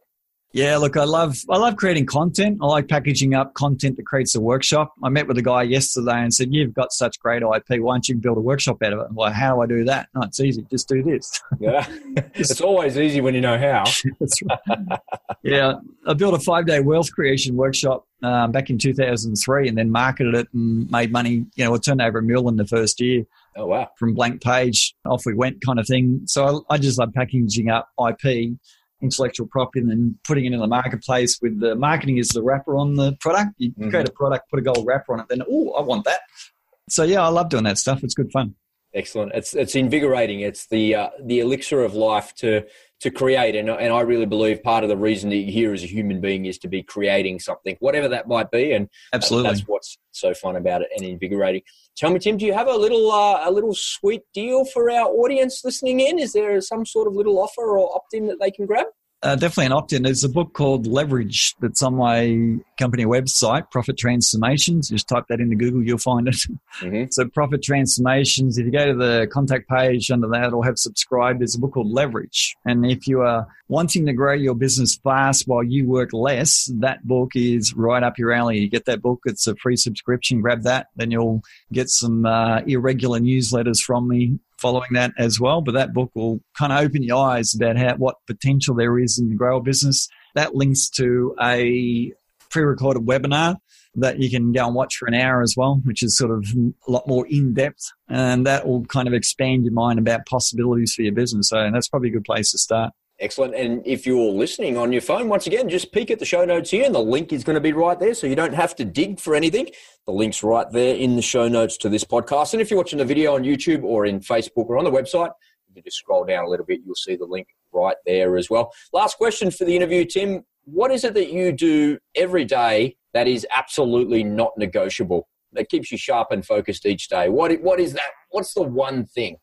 Yeah, look, I love I love creating content. I like packaging up content that creates a workshop. I met with a guy yesterday and said, "You've got such great IP. Why don't you build a workshop out of it?" Well, how do I do that? No, it's easy. Just do this. Yeah, it's always easy when you know how. That's right. yeah, I built a five day wealth creation workshop um, back in 2003, and then marketed it and made money. You know, I turned over a mill in the first year. Oh wow! From blank page, off we went, kind of thing. So I, I just love packaging up IP intellectual property and then putting it in the marketplace with the marketing is the wrapper on the product. You mm-hmm. create a product, put a gold wrapper on it, then, oh, I want that. So, yeah, I love doing that stuff. It's good fun. Excellent. It's it's invigorating. It's the uh, the elixir of life to to create, and and I really believe part of the reason that you're here as a human being is to be creating something, whatever that might be, and absolutely that's what's so fun about it and invigorating. Tell me, Tim, do you have a little uh, a little sweet deal for our audience listening in? Is there some sort of little offer or opt in that they can grab? Uh, definitely an opt-in. There's a book called Leverage that's on my company website, Profit Transformations. Just type that into Google, you'll find it. Mm-hmm. so Profit Transformations. If you go to the contact page under that, it'll have subscribed, There's a book called Leverage, and if you are wanting to grow your business fast while you work less, that book is right up your alley. You get that book; it's a free subscription. Grab that, then you'll get some uh, irregular newsletters from me following that as well. But that book will kind of open your eyes about how what potential there is in the grower business. That links to a pre-recorded webinar that you can go and watch for an hour as well, which is sort of a lot more in depth, and that will kind of expand your mind about possibilities for your business. So that's probably a good place to start. Excellent. And if you're listening on your phone, once again, just peek at the show notes here, and the link is going to be right there, so you don't have to dig for anything. The link's right there in the show notes to this podcast. And if you're watching the video on YouTube or in Facebook or on the website, you can just scroll down a little bit, you'll see the link right there as well. Last question for the interview, Tim. What is it that you do every day that is absolutely not negotiable, that keeps you sharp and focused each day? What, what is that? What's the one thing?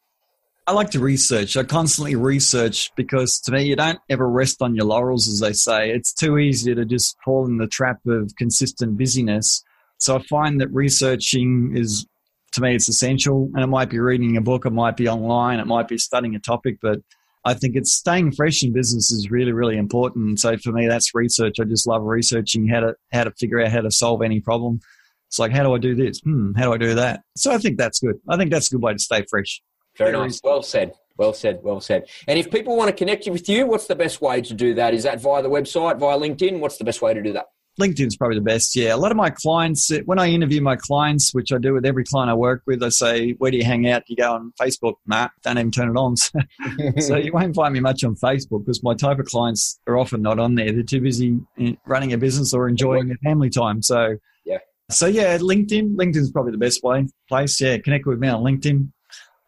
I like to research. I constantly research because to me, you don't ever rest on your laurels, as they say. It's too easy to just fall in the trap of consistent busyness. So I find that researching is, to me, it's essential. And it might be reading a book, it might be online, it might be studying a topic, but I think it's staying fresh in business is really, really important. So for me, that's research. I just love researching how to how to figure out how to solve any problem. It's like, how do I do this? Hmm, how do I do that? So I think that's good. I think that's a good way to stay fresh. Very nice. Well said. Well said. Well said. And if people want to connect you with you, what's the best way to do that? Is that via the website, via LinkedIn? What's the best way to do that? LinkedIn's probably the best. Yeah. A lot of my clients, when I interview my clients, which I do with every client I work with, I say, Where do you hang out? You go on Facebook? Nah, don't even turn it on. so you won't find me much on Facebook because my type of clients are often not on there. They're too busy eh, running a business or enjoying their family time. So, yeah. So, yeah, LinkedIn. LinkedIn's probably the best way, place. Yeah. Connect with me on LinkedIn.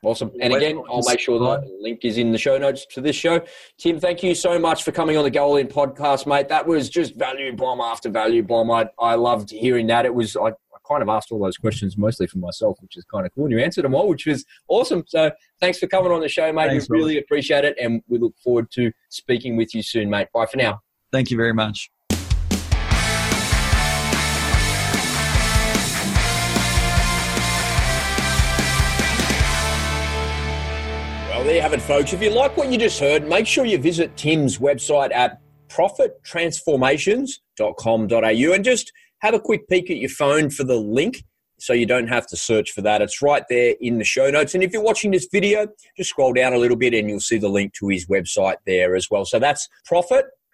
Awesome. And again, I'll make sure that link is in the show notes to this show. Tim, thank you so much for coming on the Go In podcast, mate. That was just value bomb after value bomb. I, I loved hearing that. It was, I, I kind of asked all those questions mostly for myself, which is kind of cool. And you answered them all, which was awesome. So thanks for coming on the show, mate. Thanks, we really appreciate it. And we look forward to speaking with you soon, mate. Bye for now. Thank you very much. There you have it, folks. If you like what you just heard, make sure you visit Tim's website at profittransformations.com.au and just have a quick peek at your phone for the link so you don't have to search for that. It's right there in the show notes. And if you're watching this video, just scroll down a little bit and you'll see the link to his website there as well. So that's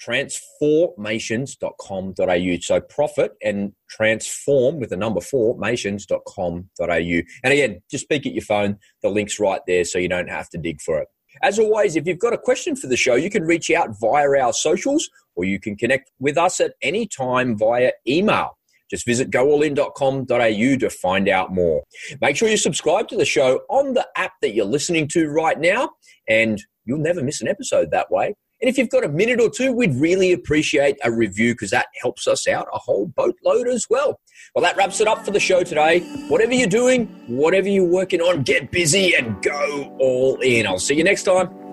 profittransformations.com.au. So profit and transform with the number four, mations.com.au. And again, just speak at your phone. The link's right there so you don't have to dig for it. As always, if you've got a question for the show, you can reach out via our socials or you can connect with us at any time via email. Just visit goallin.com.au to find out more. Make sure you subscribe to the show on the app that you're listening to right now, and you'll never miss an episode that way. And if you've got a minute or two, we'd really appreciate a review because that helps us out a whole boatload as well. Well, that wraps it up for the show today. Whatever you're doing, whatever you're working on, get busy and go all in. I'll see you next time.